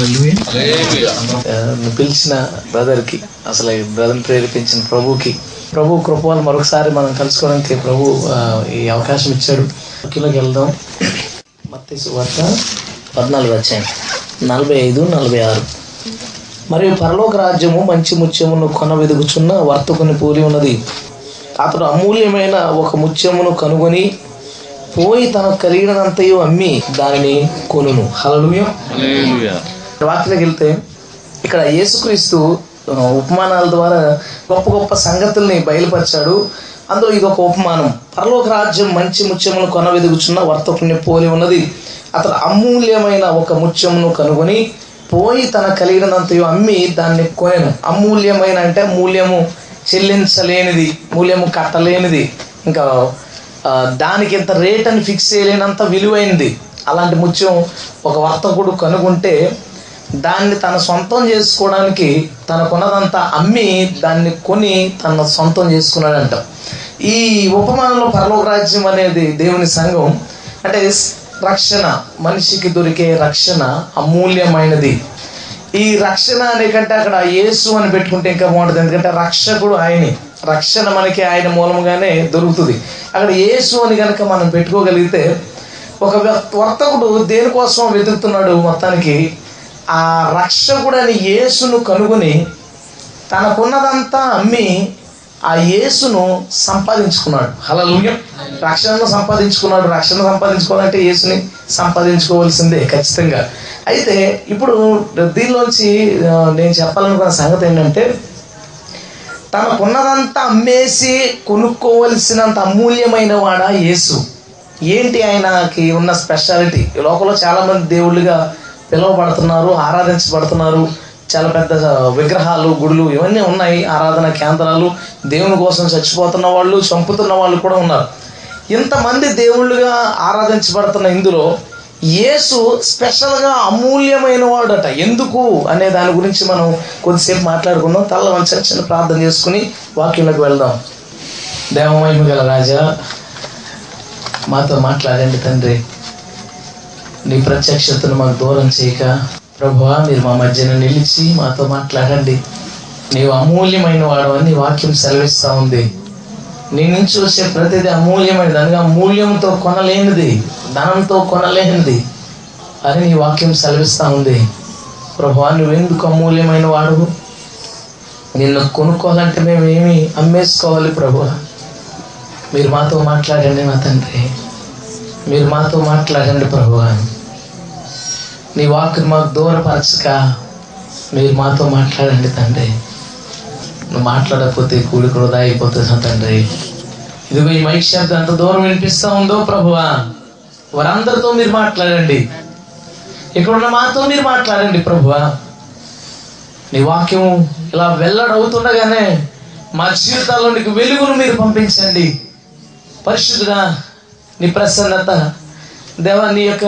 నువ్వు పిలిచిన బ్రదర్కి అసలు ఈ బ్రదర్ ప్రేరేపించిన ప్రభుకి ప్రభు కృపలు మరొకసారి మనం కలుసుకోవడానికి ప్రభు ఈ అవకాశం ఇచ్చాడు. కిలోకి వెళ్దాం. మత్తయి వార్త పద్నాలుగు వచ్చాయి నలభై ఐదు నలభై ఆరు. మరియు పరలోక రాజ్యము మంచి ముత్యమును కొన వెదుగుచున్న వర్తకుని పోలి ఉన్నది. అతడు అమూల్యమైన ఒక ముత్యమును కనుగొని పోయి తనకు కలిగినంతయు అమ్మి దానిని కొనును. హలలుయం వాక్యలోకి వెళ్తే ఇక్కడ యేసుక్రీస్తు ఉపమానాల ద్వారా గొప్ప గొప్ప సంగతుల్ని బయలుపరిచాడు. అందులో ఇది ఒక ఉపమానం. పరలోక రాజ్యం మంచి ముత్యమును కొనవెదుగుచున్న వర్తకుని పోలి ఉన్నది. అతడు అమూల్యమైన ఒక ముత్యమును కనుగొని పోయి తన కలిగినంతయు అమ్మి దాన్ని కొనెను. అమూల్యమైన అంటే మూల్యము చెల్లించలేనిది మూల్యము కట్టలేనిది. ఇంకా దానికి ఇంత రేట్ అని ఫిక్స్ చేయలేనంత విలువైనది అలాంటి ముత్యం ఒక వర్తకుడు కనుగొంటే దాన్ని తన సొంతం చేసుకోవడానికి తనకున్నదంతా అమ్మి దాన్ని కొని తన సొంతం చేసుకున్నాడంట. ఈ ఉపమానంలో పరలోక రాజ్యం అనేది దేవుని సంఘం అంటే రక్షణ మనిషికి దొరికే రక్షణ అమూల్యమైనది. ఈ రక్షణ అనేకంటే అక్కడ యేసు అని పెట్టుకుంటే ఇంకా బాగుంటుంది. ఎందుకంటే రక్షకుడు ఆయనే. రక్షణ మనకి ఆయన మూలముగానే దొరుకుతుంది. అక్కడ యేసు అని కనుక మనం పెట్టుకోగలిగితే ఒక వర్తకుడు దేనికోసం వెతుకుతున్నాడు మొత్తానికి? ఆ రక్షకుడని యేసును కనుగొని తనకున్నదంతా అమ్మి ఆ యేసును సంపాదించుకున్నాడు. హలలుయం రక్షణను సంపాదించుకున్నాడు. రక్షణ సంపాదించుకోవాలంటే యేసుని సంపాదించుకోవాల్సిందే ఖచ్చితంగా. అయితే ఇప్పుడు దీనిలోంచి నేను చెప్పాలనుకున్న సంగతి ఏంటంటే తనకున్నదంతా అమ్మేసి కొనుక్కోవలసినంత అమూల్యమైన వాడా యేసు. ఏంటి ఆయనకి ఉన్న స్పెషాలిటీ? లోకంలో చాలా మంది దేవుళ్ళుగా పిలువబడుతున్నారు ఆరాధించబడుతున్నారు. చాలా పెద్ద విగ్రహాలు గుడులు ఇవన్నీ ఉన్నాయి. ఆరాధన కేంద్రాలు దేవుని కోసం చచ్చిపోతున్న వాళ్ళు చంపుతున్న వాళ్ళు కూడా ఉన్నారు. ఇంతమంది దేవుళ్ళుగా ఆరాధించబడుతున్న ఇందులో యేసు స్పెషల్గా అమూల్యమైన వాడట. ఎందుకు అనే దాని గురించి మనం కొద్దిసేపు మాట్లాడుకుందాం. తల్ల వంచని చిన్న ప్రార్థన చేసుకుని వాక్యంలోకి వెళ్దాం. దేవమహిమ గల రాజా మాతో మాట్లాడండి తండ్రి. నీ ప్రత్యక్షతను మాకు దూరం చేయక ప్రభువా మీరు మా మధ్యన నిలిచి మాతో మాట్లాడండి. నీవు అమూల్యమైన వాడు అని వాక్యం సెలవిస్తూ ఉంది. నీ నుంచి వచ్చే ప్రతిదీ అమూల్యమైనది. అనగా మూల్యంతో కొనలేనిది ధనంతో కొనలేనిది. అని నీ వాక్యం సెలవిస్తూ ఉంది. ప్రభువా నువ్వెందుకు అమూల్యమైన వాడువు? నిన్ను కొనుక్కోవాలంటే మేము ఏమి అమ్మేసుకోవాలి ప్రభు మీరు మాతో మాట్లాడండి నా తండ్రి. మీరు మాతో మాట్లాడండి ప్రభువా నీ వాక్ని మాకు దూరపరచక మీరు మాతో మాట్లాడండి తండ్రి. నువ్వు మాట్లాడకపోతే కూడి కూడా అయిపోతుంది తండ్రి. ఇదిగో ఈ మైక్ శబ్దం ఎంత దూరం వినిపిస్తూ ఉందో ప్రభువా వారందరితో మీరు మాట్లాడండి. ఇక్కడ ఉన్న మాతో మీరు మాట్లాడండి ప్రభువా నీ వాక్యం ఇలా వెల్లడవుతుండగానే మా జీవితాల్లో నీకు వెలుగును మీరు పంపించండి. పరిశుద్ధుడా నీ ప్రసన్నత దేవా నీ యొక్క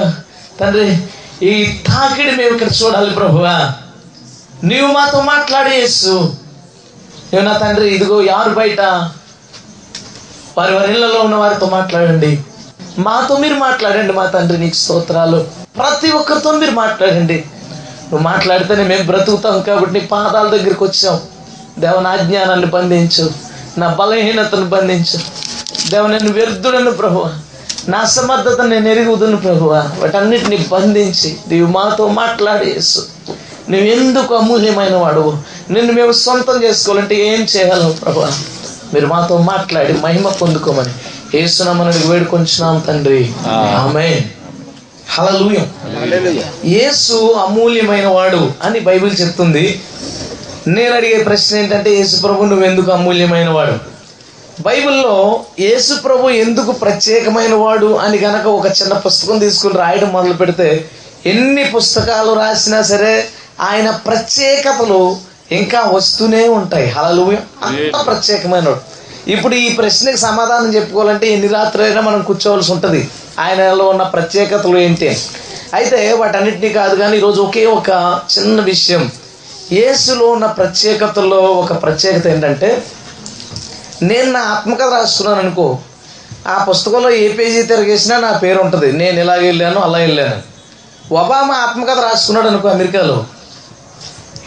తండ్రి ఈ తాకిడి మేము ఇక్కడ చూడాలి ప్రభువా. నీవు మాతో మాట్లాడేసు నువ్వు నా తండ్రి ఇదిగో యారు బయట. వారి వారి ఇళ్ళలో ఉన్న వారితో మాట్లాడండి. మాతో మీరు మాట్లాడండి మా తండ్రి నీకు స్తోత్రాలు. ప్రతి ఒక్కరితో మీరు మాట్లాడండి. నువ్వు మాట్లాడితేనే మేము బ్రతుకుతాం కాబట్టి నీ పాదాల దగ్గరికి వచ్చాం. దేవ నా జ్ఞానాన్ని బంధించు. నా బలహీనతను బంధించు. దేవ నేను వ్యర్థుడను ప్రభు నా అసమర్థతను నేను ఎరుగుదును ప్రభు వాటన్నిటిని బంధించి నీవు మాతో మాట్లాడేసు నువ్వు ఎందుకు అమూల్యమైన వాడు నిన్ను మేము సొంతం చేసుకోవాలంటే ఏం చేయగలవు ప్రభు మీరు మాతో మాట్లాడి మహిమ పొందుకోమని ఏసునామని వేడుకొంచున్నాం తండ్రి. ఆమె హలలుయం యేసు అమూల్యమైన వాడు అని బైబిల్ చెప్తుంది. నేను అడిగే ప్రశ్న ఏంటంటే యేసు ప్రభు నువ్వు ఎందుకు అమూల్యమైన వాడు? బైబిల్లో యేసు ప్రభు ఎందుకు ప్రత్యేకమైన వాడు అని గనక ఒక చిన్న పుస్తకం తీసుకుని రాయడం మొదలు పెడితే ఎన్ని పుస్తకాలు రాసినా సరే ఆయన ప్రత్యేకతలు ఇంకా వస్తూనే ఉంటాయి. హలలు అంత ప్రత్యేకమైన వాడు. ఇప్పుడు ఈ ప్రశ్నకి సమాధానం చెప్పుకోవాలంటే ఎన్ని రాత్రైనా మనం కూర్చోవలసి ఉంటుంది. ఆయనలో ఉన్న ప్రత్యేకతలు ఏంటి. అయితే వాటన్నిటినీ కాదు కానీ ఈరోజు ఒకే ఒక చిన్న విషయం. యేసులో ఉన్న ప్రత్యేకతల్లో ఒక ప్రత్యేకత ఏంటంటే నేను నా ఆత్మకథ రాసుకున్నాను అనుకో ఆ పుస్తకంలో ఏ పేజీ తిరగేసినా నా పేరు ఉంటుంది. నేను ఇలా వెళ్ళాను అలా వెళ్ళాను. ఒబామా ఆత్మకథ రాసుకున్నాడు అనుకో అమెరికాలో.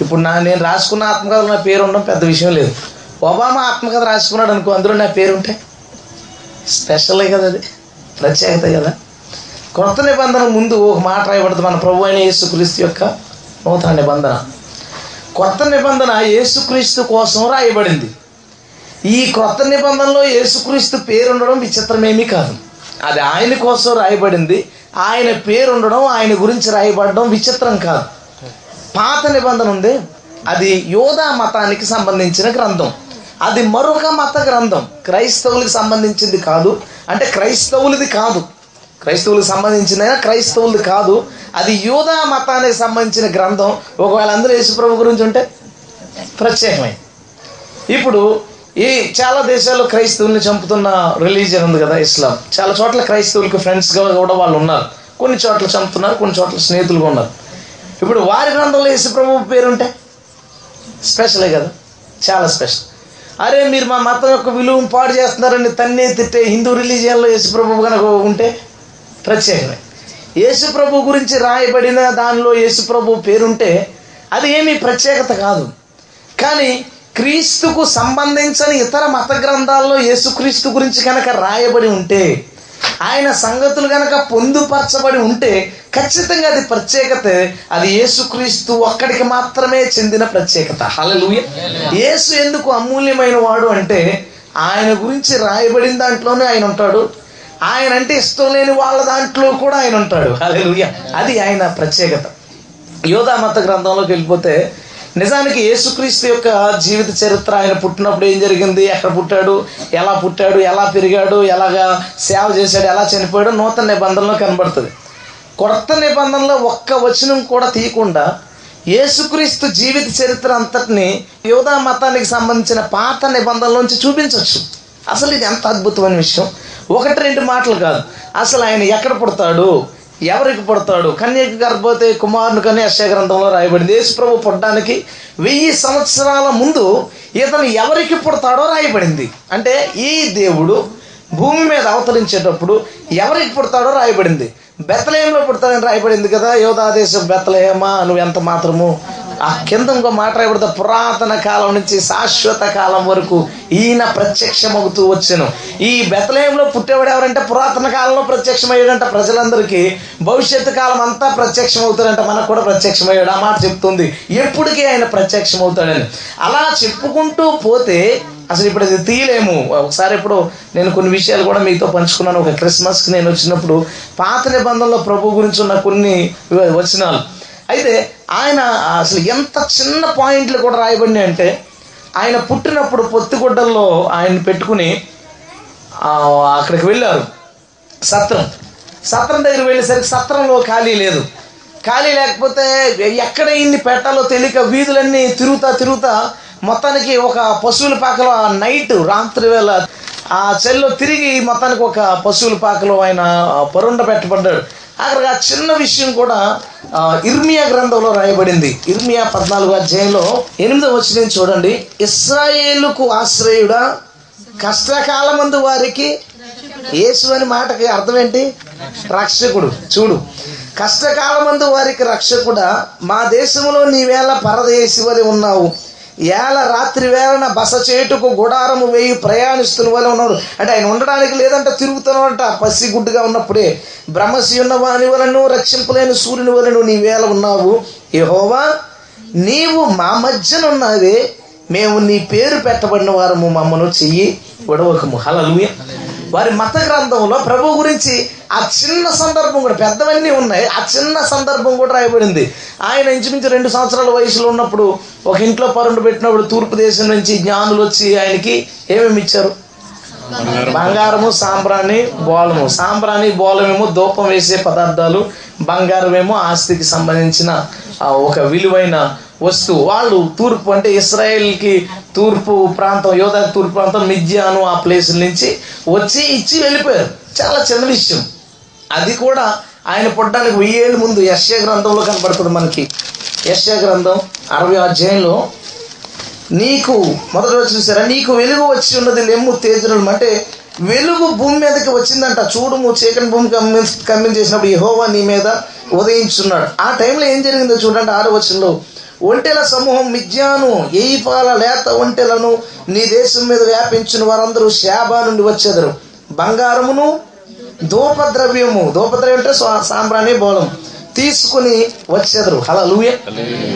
ఇప్పుడు నా నేను రాసుకున్న ఆత్మకథలో నా పేరు ఉండడం పెద్ద విషయం లేదు. ఒబామా ఆత్మకథ రాసుకున్నాడు అనుకో అందులో నా పేరు ఉంటే? స్పెషలే కదా అది. ప్రత్యేకత కదా. కొత్త నిబంధన ముందు ఒక మాట రాయబడుతుంది మన ప్రభు అయిన యేసుక్రీస్తు యొక్క నూతన నిబంధన. కొత్త నిబంధన యేసుక్రీస్తు కోసం రాయబడింది. ఈ క్రొత్త నిబంధనలో యేసుక్రీస్తు పేరు ఉండడం విచిత్రమేమీ కాదు. అది ఆయన కోసం రాయబడింది. ఆయన పేరు ఉండడం ఆయన గురించి రాయబడడం విచిత్రం కాదు. పాత నిబంధన ఉంది. అది యోధా మతానికి సంబంధించిన గ్రంథం. అది మరొక మత గ్రంథం. క్రైస్తవులకు సంబంధించింది కాదు. అంటే క్రైస్తవులది కాదు. క్రైస్తవులకు సంబంధించిన క్రైస్తవులది కాదు. అది యూదా మతానికి సంబంధించిన గ్రంథం. ఒకవేళ అందరూ యేసుప్రభు గురించి ఉంటే ప్రత్యేకమైంది. ఇప్పుడు ఈ చాలా దేశాల్లో క్రైస్తవుల్ని చంపుతున్న రిలీజియన్ ఉంది కదా ఇస్లాం. చాలా చోట్ల క్రైస్తవులకు ఫ్రెండ్స్గా కూడా వాళ్ళు ఉన్నారు. కొన్ని చోట్ల చంపుతున్నారు కొన్ని చోట్ల స్నేహితులుగా ఉన్నారు. ఇప్పుడు వారి గ్రంథంలో యేసు ప్రభు పేరుంటే? స్పెషలే కదా. చాలా స్పెషల్. అరే మీరు మా మతం యొక్క విలువను పాడు చేస్తున్నారని తన్నే తిట్టే హిందూ రిలీజియన్లో యేసుప్రభు కనుక ఉంటే ప్రత్యేకమే. యేసుప్రభు గురించి రాయబడిన దానిలో యేసుప్రభు పేరుంటే అది ఏమీ ప్రత్యేకత కాదు. కానీ క్రీస్తుకు సంబంధించని ఇతర మత గ్రంథాల్లో యేసుక్రీస్తు గురించి కనుక రాయబడి ఉంటే ఆయన సంగతులు కనుక పొందుపరచబడి ఉంటే ఖచ్చితంగా అది ప్రత్యేకత అది యేసుక్రీస్తు ఒక్కడికి మాత్రమే చెందిన ప్రత్యేకత. హల్లెలూయా. యేసు ఎందుకు అమూల్యమైన వాడు అంటే ఆయన గురించి రాయబడిన దాంట్లోనే ఆయన ఉంటాడు. ఆయన అంటే ఇష్టం లేని వాళ్ళ దాంట్లో కూడా ఆయన ఉంటాడు. హల్లెలూయా. అది ఆయన ప్రత్యేకత. యోధా మత గ్రంథంలోకి వెళ్ళిపోతే నిజానికి యేసుక్రీస్తు యొక్క జీవిత చరిత్ర ఆయన పుట్టినప్పుడు ఏం జరిగింది? ఎక్కడ పుట్టాడు? ఎలా పుట్టాడు? ఎలా పెరిగాడు? ఎలాగా సేవ చేశాడు? ఎలా చనిపోయాడు? నూతన నిబంధనలో కనబడుతుంది. కొత్త నిబంధనలో ఒక్క వచనం కూడా తీయకుండా యేసుక్రీస్తు జీవిత చరిత్ర అంతటిని యోధా మతానికి సంబంధించిన పాత నిబంధనలోంచి చూపించవచ్చు. అసలు ఇది ఎంత అద్భుతమైన విషయం. ఒకటి రెండు మాటలు కాదు. అసలు ఆయన ఎక్కడ పుడతాడు? ఎవరికి పుడతాడు? కన్యక గర్భవతి కుమారుని కని గ్రంథంలో రాయబడింది. యేసు ప్రభు పుట్టడానికి వెయ్యి సంవత్సరాల ముందు ఇతను ఎవరికి పుడతాడో రాయబడింది. అంటే ఈ దేవుడు భూమి మీద అవతరించేటప్పుడు ఎవరికి పుడతాడో రాయబడింది. బెత్తలేయంలో పుడతాడని రాయబడింది కదా యోధాదేశం బెత్తలేయమా నువ్వు ఎంత మాత్రము ఆ కింద ఇంకో మాట రాయబడితే పురాతన కాలం నుంచి శాశ్వత కాలం వరకు ఈయన ప్రత్యక్షమవుతూ వచ్చాను. ఈ బెతలేయంలో పుట్టేవాడు ఎవరంటే పురాతన కాలంలో ప్రత్యక్షమయ్యాడంట ప్రజలందరికీ. భవిష్యత్తు కాలం అంతా ప్రత్యక్షమవుతాడంట మనకు కూడా ప్రత్యక్షమయ్యాడు. ఆ మాట చెప్తుంది. ఎప్పటికీ ఆయన ప్రత్యక్షమవుతాడని. అలా చెప్పుకుంటూ పోతే అసలు ఇప్పుడు అది తీయలేము. ఒకసారి ఇప్పుడు నేను కొన్ని విషయాలు కూడా మీతో పంచుకున్నాను. ఒక క్రిస్మస్కి నేను వచ్చినప్పుడు పాత నిబంధనలో ప్రభు గురించి ఉన్న కొన్ని వచనాలు. అయితే ఆయన అసలు ఎంత చిన్న పాయింట్లు కూడా రాయబడినాయి అంటే ఆయన పుట్టినప్పుడు పొత్తిగుడ్డల్లో ఆయన పెట్టుకుని అక్కడికి వెళ్ళారు. సత్రం. సత్రం దగ్గర వెళ్ళేసరికి సత్రంలో ఖాళీ లేదు. ఖాళీ లేకపోతే ఎక్కడ ఇన్ని పెట్టాలో తెలియక వీధులన్నీ తిరుగుతా తిరుగుతా మొత్తానికి ఒక పశువుల పాకలో ఆ నైట్ రాత్రి వేళ ఆ చెల్లో తిరిగి మొత్తానికి ఒక పశువుల పాకలో ఆయన ఆ, పరుండ పెట్టబడ్డాడు. అక్కడ ఆ చిన్న విషయం కూడా ఇర్మియా గ్రంథంలో రాయబడింది. ఇర్మియా పద్నాలుగు అధ్యాయంలో ఎనిమిదో వచ్చిన చూడండి. ఇస్రాయేలుకు ఆశ్రయుడా? కష్టకాలమందు వారికి యేసు అని మాటకి అర్థం ఏంటి రక్షకుడు. చూడు. కష్టకాలమందు వారికి రక్షకుడా? మా దేశంలో నీవేళ పరదేశి ఉన్నావు. ఏళ రాత్రి వేళన బస చేటుకు గుడారము వేయి ప్రయాణిస్తున్న వల్ల ఉన్నాడు అంటే ఆయన ఉండడానికి లేదంటే తిరుగుతున్నాడంట. పసిగుడ్డుగా ఉన్నప్పుడే భ్రమసి ఉన్న వాని వలను రక్షింపలేని సూర్యుని వలను నీవేళ ఉన్నావు. యహోవా నీవు మా మధ్యనున్నావే మేము నీ పేరు పెట్టబడిన వారము మమ్మను చెయ్యి గొడవకము హలలుయ వారి మత గ్రంథంలో ప్రభు గురించి ఆ చిన్న సందర్భం కూడా పెద్దవన్నీ ఉన్నాయి. ఆ చిన్న సందర్భం కూడా రాయబడింది. ఆయన ఇంచుమించు రెండు సంవత్సరాల వయసులో ఉన్నప్పుడు ఒక ఇంట్లో పరుండు పెట్టినప్పుడు తూర్పు దేశం నుంచి జ్ఞానులు వచ్చి ఆయనకి ఏమేమి ఇచ్చారు? బంగారము. సాంబ్రాణి బోళము సాంబ్రాణి బోళమేమో ధూపం వేసే పదార్థాలు బంగారమేమో ఆస్తికి సంబంధించిన ఒక విలువైన వస్తువు. వాళ్ళు తూర్పు అంటే ఇస్రాయేల్కి తూర్పు ప్రాంతం యోధా తూర్పు ప్రాంతం మిథ్యాను ఆ ప్లేస్ నుంచి వచ్చి ఇచ్చి వెళ్ళిపోయారు. చాలా చిన్న విషయం. అది కూడా ఆయన పుట్టడానికి వెయ్యేళ్ళ ముందు యశ్య గ్రంథంలో కనబడుతుంది మనకి. యశ్య గ్రంథం అరవై అధ్యాయంలో నీకు మొదటి రోజు చూసారా? నీకు వెలుగు వచ్చి ఉన్నది లెమ్ము తేజరులు అంటే వెలుగు భూమి మీదకి వచ్చిందంట. చూడుము చీకటి భూమి కమ్మి చేసినప్పుడు యహోవా నీ మీద ఉదయించున్నాడు. ఆ టైంలో ఏం జరిగిందో చూడండి ఆరు వచ్చంలో ఒంటెల సమూహం మిథ్యాను ఎయిపాల లేత ఒంటెలను నీ దేశం మీద వ్యాపించిన వారందరూ శాబా నుండి వచ్చేదరు. బంగారమును ధూపద్రవ్యము ధూపద్రవ్యం అంటే సాంబ్రాణి బోళం. తీసుకుని వచ్చేదరు. హలో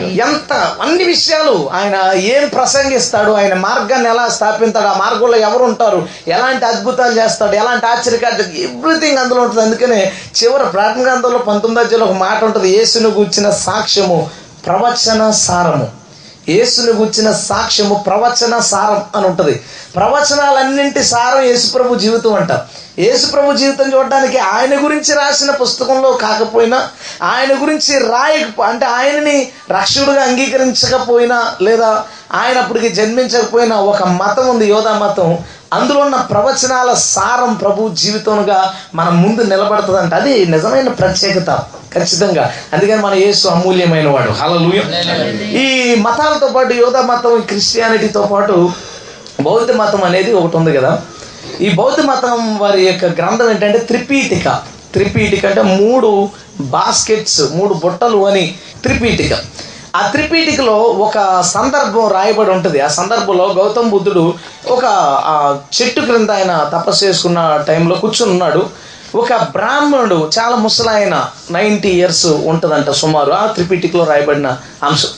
ఎంత అన్ని విషయాలు ఆయన ఏం ప్రసంగిస్తాడు ఆయన మార్గాన్ని ఎలా స్థాపిస్తాడు ఆ మార్గంలో ఎవరు ఉంటారు ఎలాంటి అద్భుతాలు చేస్తాడు ఎలాంటి ఆశ్చర్యకార్య ఎవ్రీథింగ్ అందులో ఉంటుంది. అందుకనే చివరి ప్రార్థన గ్రంథంలో పంతొమ్మిది అధ్యాయంలో ఒక మాట ఉంటుంది. యేసును గూర్చిన సాక్ష్యము ప్రవచన సారము. యేసుని గుర్చిన సాక్ష్యము ప్రవచన సారం అని ఉంటుంది. ప్రవచనాలన్నింటి సారం యేసుప్రభు జీవితం అంట. యేసుప్రభు జీవితం చూడడానికి ఆయన గురించి రాసిన పుస్తకంలో కాకపోయినా ఆయన గురించి రాయక అంటే ఆయనని రక్షకుడుగా అంగీకరించకపోయినా లేదా ఆయన అప్పటికి జన్మించకపోయినా ఒక మతం ఉంది యోధా మతం. అందులో ఉన్న ప్రవచనాల సారం ప్రభు జీవితంగా మన ముందు నిలబడుతుందంట. అది నిజమైన ప్రత్యేకత ఖచ్చితంగా. అందుకని మన యేసు అమూల్యమైన వాడు. హల్లెలూయా. ఈ మతాలతో పాటు యోధా మతం క్రిస్టియానిటీతో పాటు బౌద్ధ మతం అనేది ఒకటి ఉంది కదా. ఈ బౌద్ధ మతం వారి యొక్క గ్రంథం ఏంటంటే త్రిపీఠిక త్రిపీఠిక అంటే మూడు బాస్కెట్స్ మూడు బుట్టలు అని త్రిపీఠిక ఆ త్రిపీఠికలో ఒక సందర్భం రాయబడి ఉంటుంది. ఆ సందర్భంలో గౌతమ్ బుద్ధుడు ఒక చెట్టు క్రింద ఆయన తపస్సు చేసుకున్న టైంలో కూర్చుని ఉన్నాడు. ఒక బ్రాహ్మణుడు చాలా ముసలాయన నైంటీ ఇయర్స్ ఉంటుందంట సుమారు. ఆ త్రిపీఠికలో రాయబడిన అంశం.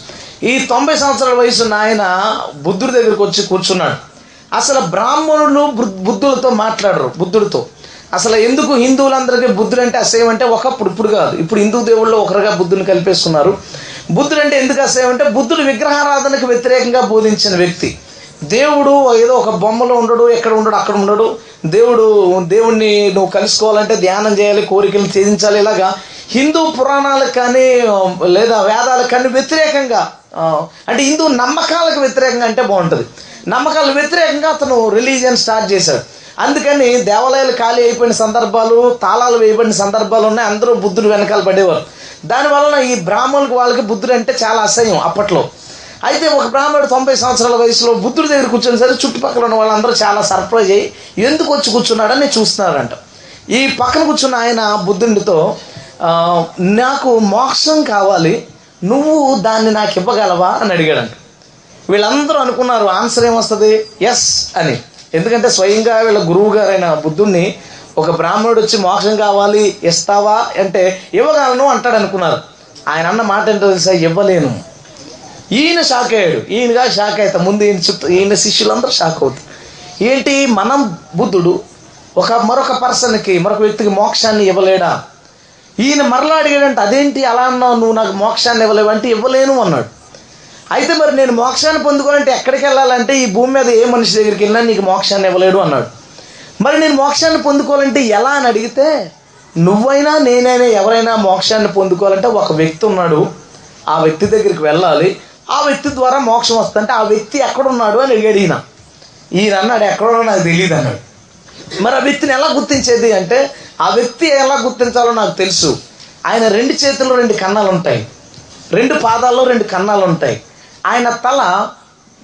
ఈ తొంభై సంవత్సరాల వయసు ఉన్న ఆయన బుద్ధుడి దగ్గరికి వచ్చి కూర్చున్నాడు. అసలు బ్రాహ్మణులు బుద్ధులతో మాట్లాడరు బుద్ధుడితో. అసలు ఎందుకు హిందువులందరికీ బుద్ధుడు అంటే అసహ్యం అంటే ఒకప్పుడు ఇప్పుడు కాదు. ఇప్పుడు హిందూ దేవుళ్ళు ఒకరుగా బుద్ధుని కలిపేస్తున్నారు. బుద్ధుడు అంటే ఎందుకు అసహ్యం అంటే బుద్ధుడు విగ్రహారాధనకు వ్యతిరేకంగా బోధించిన వ్యక్తి. దేవుడు ఏదో ఒక బొమ్మలో ఉండడు ఎక్కడ ఉండడు అక్కడ ఉండడు. దేవుడు దేవుణ్ణి నువ్వు కలుసుకోవాలంటే ధ్యానం చేయాలి కోరికలు ఛేదించాలి ఇలాగా. హిందూ పురాణాలకు కానీ లేదా వేదాలకు కానీ వ్యతిరేకంగా అంటే హిందూ నమ్మకాలకు వ్యతిరేకంగా అంటే బాగుంటుంది. నమ్మకాలు వ్యతిరేకంగా అతను రిలీజియన్ స్టార్ట్ చేశాడు. అందుకని దేవాలయాలు ఖాళీ అయిపోయిన సందర్భాలు తాళాలు వేయబడిన సందర్భాలు ఉన్నాయి. అందరూ బుద్ధుడు వెనకాల పడేవారు. దానివలన ఈ బ్రాహ్మణులకు వాళ్ళకి బుద్ధుడు అంటే చాలా అసహ్యం అప్పట్లో. అయితే ఒక బ్రాహ్మణుడు తొంభై సంవత్సరాల వయసులో బుద్ధుడి దగ్గర కూర్చొని సరే చుట్టుపక్కల ఉన్న వాళ్ళందరూ చాలా సర్ప్రైజ్ అయ్యి ఎందుకు వచ్చి కూర్చున్నాడని చూస్తున్నారంట. ఈ పక్కన కూర్చున్న ఆయన బుద్ధుడితో నాకు మోక్షం కావాలి. నువ్వు దాన్ని నాకు ఇవ్వగలవా? అని అడిగాడంట. వీళ్ళందరూ అనుకున్నారు ఆన్సర్ ఏమొస్తుంది? ఎస్ అని. ఎందుకంటే స్వయంగా వీళ్ళ గురువు గారైన బుద్ధుణ్ణి ఒక బ్రాహ్మణుడు వచ్చి మోక్షం కావాలి ఇస్తావా అంటే ఇవ్వగలను అంటాడు అనుకున్నారు ఆయన అన్న మాట ఏంటో తెలుసా? ఇవ్వలేను. ఈయన షాక్ అయ్యాడు. ఈయనగా షాక్ అవుతా ముందు ఈయన చుట్టూ ఈయన శిష్యులందరూ షాక్ అవుతారు. ఏంటి? మనం బుద్ధుడు ఒక మరొక పర్సన్కి మరొక వ్యక్తికి మోక్షాన్ని ఇవ్వలేడా? ఈయన మరలా అడిగాడంటే అదేంటి అలా అన్నావు? నువ్వు నాకు మోక్షాన్ని ఇవ్వలేవు అంటే ఇవ్వలేను అన్నాడు. అయితే మరి నేను మోక్షాన్ని పొందుకోవాలంటే ఎక్కడికి వెళ్ళాలంటే ఈ భూమి మీద ఏ మనిషి దగ్గరికి వెళ్ళినా నీకు మోక్షాన్ని ఇవ్వలేడు అన్నాడు. మరి నేను మోక్షాన్ని పొందుకోవాలంటే ఎలా అని అడిగితే నువ్వైనా నేనైనా ఎవరైనా మోక్షాన్ని పొందుకోవాలంటే ఒక వ్యక్తి ఉన్నాడు. ఆ వ్యక్తి దగ్గరికి వెళ్ళాలి. ఆ వ్యక్తి ద్వారా మోక్షం వస్తుందంటే ఆ వ్యక్తి ఎక్కడున్నాడు అని అడిగాడు ఈయన. ఈయన అన్నాడు ఎక్కడున్నాడో నాకు తెలియదు అన్నాడు. మరి ఆ వ్యక్తిని ఎలా గుర్తించేది అంటే ఆ వ్యక్తి ఎలా గుర్తించాలో నాకు తెలుసు. ఆయన రెండు చేతుల్లో రెండు కన్నాలు ఉంటాయి. రెండు పాదాల్లో రెండు కన్నాలు ఉంటాయి. ఆయన తల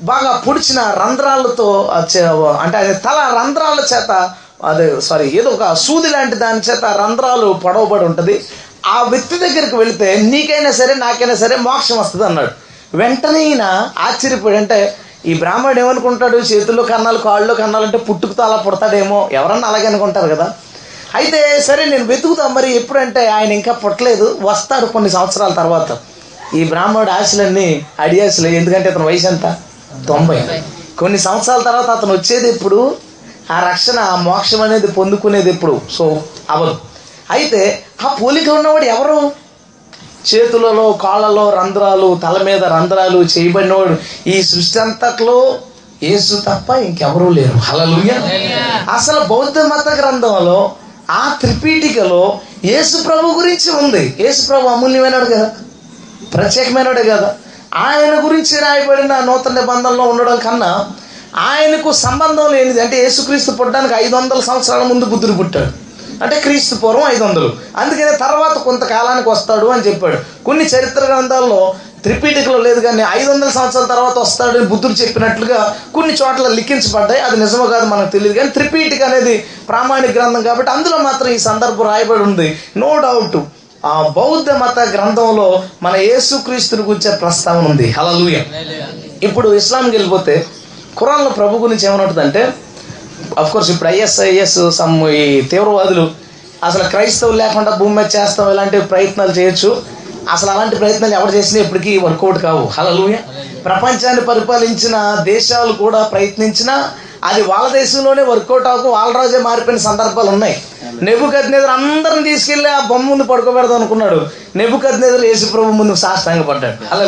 బాగా పొడిచిన రంధ్రాలతో చే- అంటే ఆయన తల రంధ్రాల చేత అదే సారీ ఏదో ఒక సూది లాంటి దాని చేత రంధ్రాలు పొడవబడి ఉంటుంది. ఆ వ్యక్తి దగ్గరికి వెళితే నీకైనా సరే నాకైనా సరే మోక్షం వస్తుంది అన్నాడు. వెంటనే ఈయన ఆశ్చర్యపోయాడు అంటే ఈ బ్రాహ్మణుడు ఏమనుకుంటాడు? చేతుల్లో కన్నాలు కాళ్ళు కన్నాలు అంటే పుట్టుకుతో అలా పుడతాడేమో. ఎవరన్నా అలాగే అనుకుంటారు కదా. అయితే సరే నేను వెతుకుతా మరి ఎప్పుడంటే ఆయన ఇంకా పుట్టలేదు. వస్తాడు కొన్ని సంవత్సరాల తర్వాత. ఈ బ్రాహ్మణుడు ఆశలన్నీ అడియాసులు. ఎందుకంటే అతని వయసు ఎంత? తొంభై. కొన్ని సంవత్సరాల తర్వాత అతను వచ్చేది ఎప్పుడు? ఆ రక్షణ ఆ మోక్షం అనేది పొందుకునేది ఎప్పుడు? సో అవదు. అయితే ఆ పోలిక ఉన్నవాడు ఎవరు? చేతులలో కాళ్ళలో రంధ్రాలు తల మీద రంధ్రాలు చేయబడినవాడు. ఈ సృష్టి అంతట్లో యేసు తప్ప ఇంకెవరూ లేరు. హల్లెలూయా. అసలు బౌద్ధ మత గ్రంథంలో ఆ త్రిపీఠికలో యేసు ప్రభు గురించి ఉంది. యేసు ప్రభు అమూల్యమైనడు కదా. ప్రత్యేకమైనడే కదా. ఆయన గురించి రాయబడిన నూతన నిబంధనలో ఉండడం కన్నా ఆయనకు సంబంధం లేనిది అంటే యేసుక్రీస్తు పుట్టడానికి ఐదు వందల సంవత్సరాల ముందు బుద్ధుడు పుట్టాడు. అంటే క్రీస్తు పూర్వం ఐదు వందలు. అందుకనే తర్వాత కొంతకాలానికి వస్తాడు అని చెప్పాడు. కొన్ని చరిత్ర గ్రంథాల్లో త్రిపీఠికలో లేదు కానీ ఐదు వందల సంవత్సరాల తర్వాత వస్తాడు అని బుద్ధుడు చెప్పినట్లుగా కొన్ని చోట్ల లిఖించబడ్డాయి. అది నిజమో కాదు మనకు తెలియదు కానీ త్రిపీఠిక అనేది ప్రామాణిక గ్రంథం కాబట్టి అందులో మాత్రం ఈ సందర్భం రాయబడి ఉంది. నో డౌట్ ఆ బౌద్ధ మత గ్రంథంలో మన యేసుక్రీస్తుని గురించే ప్రస్తావన ఉంది. హలలుయ ఇప్పుడు ఇస్లాంకి వెళ్ళిపోతే ఖురాన్లో ప్రభు గురించి ఏమని ఉంటుందంటే అఫ్ కోర్స్ ఇప్పుడు ఐఎస్ఐఎస్ సమ్ ఈ తీవ్రవాదులు అసలు క్రైస్తవులు లేకుండా భూమి మీద చేస్తాం ఇలాంటి ప్రయత్నాలు చేయొచ్చు. అసలు అలాంటి ప్రయత్నాలు ఎవరు చేసినా ఇప్పటికీ వర్కౌట్ కావు. హలలుయ ప్రపంచాన్ని పరిపాలించిన దేశాలు కూడా ప్రయత్నించినా అది వాళ్ళ దేశంలోనే వర్కౌట్ అవ్వకు వాళ్ళ రాజే మారిపోయిన సందర్భాలు ఉన్నాయి. నెబుకద్నేదర్ అందరిని తీసుకెళ్ళి ఆ బొమ్మ ముందు పడుకోబెడదాం అనుకున్నాడు. నెబుకద్నేదర్ యేసు ప్రభు ముందు సాష్టంగా పడ్డాడు. అలా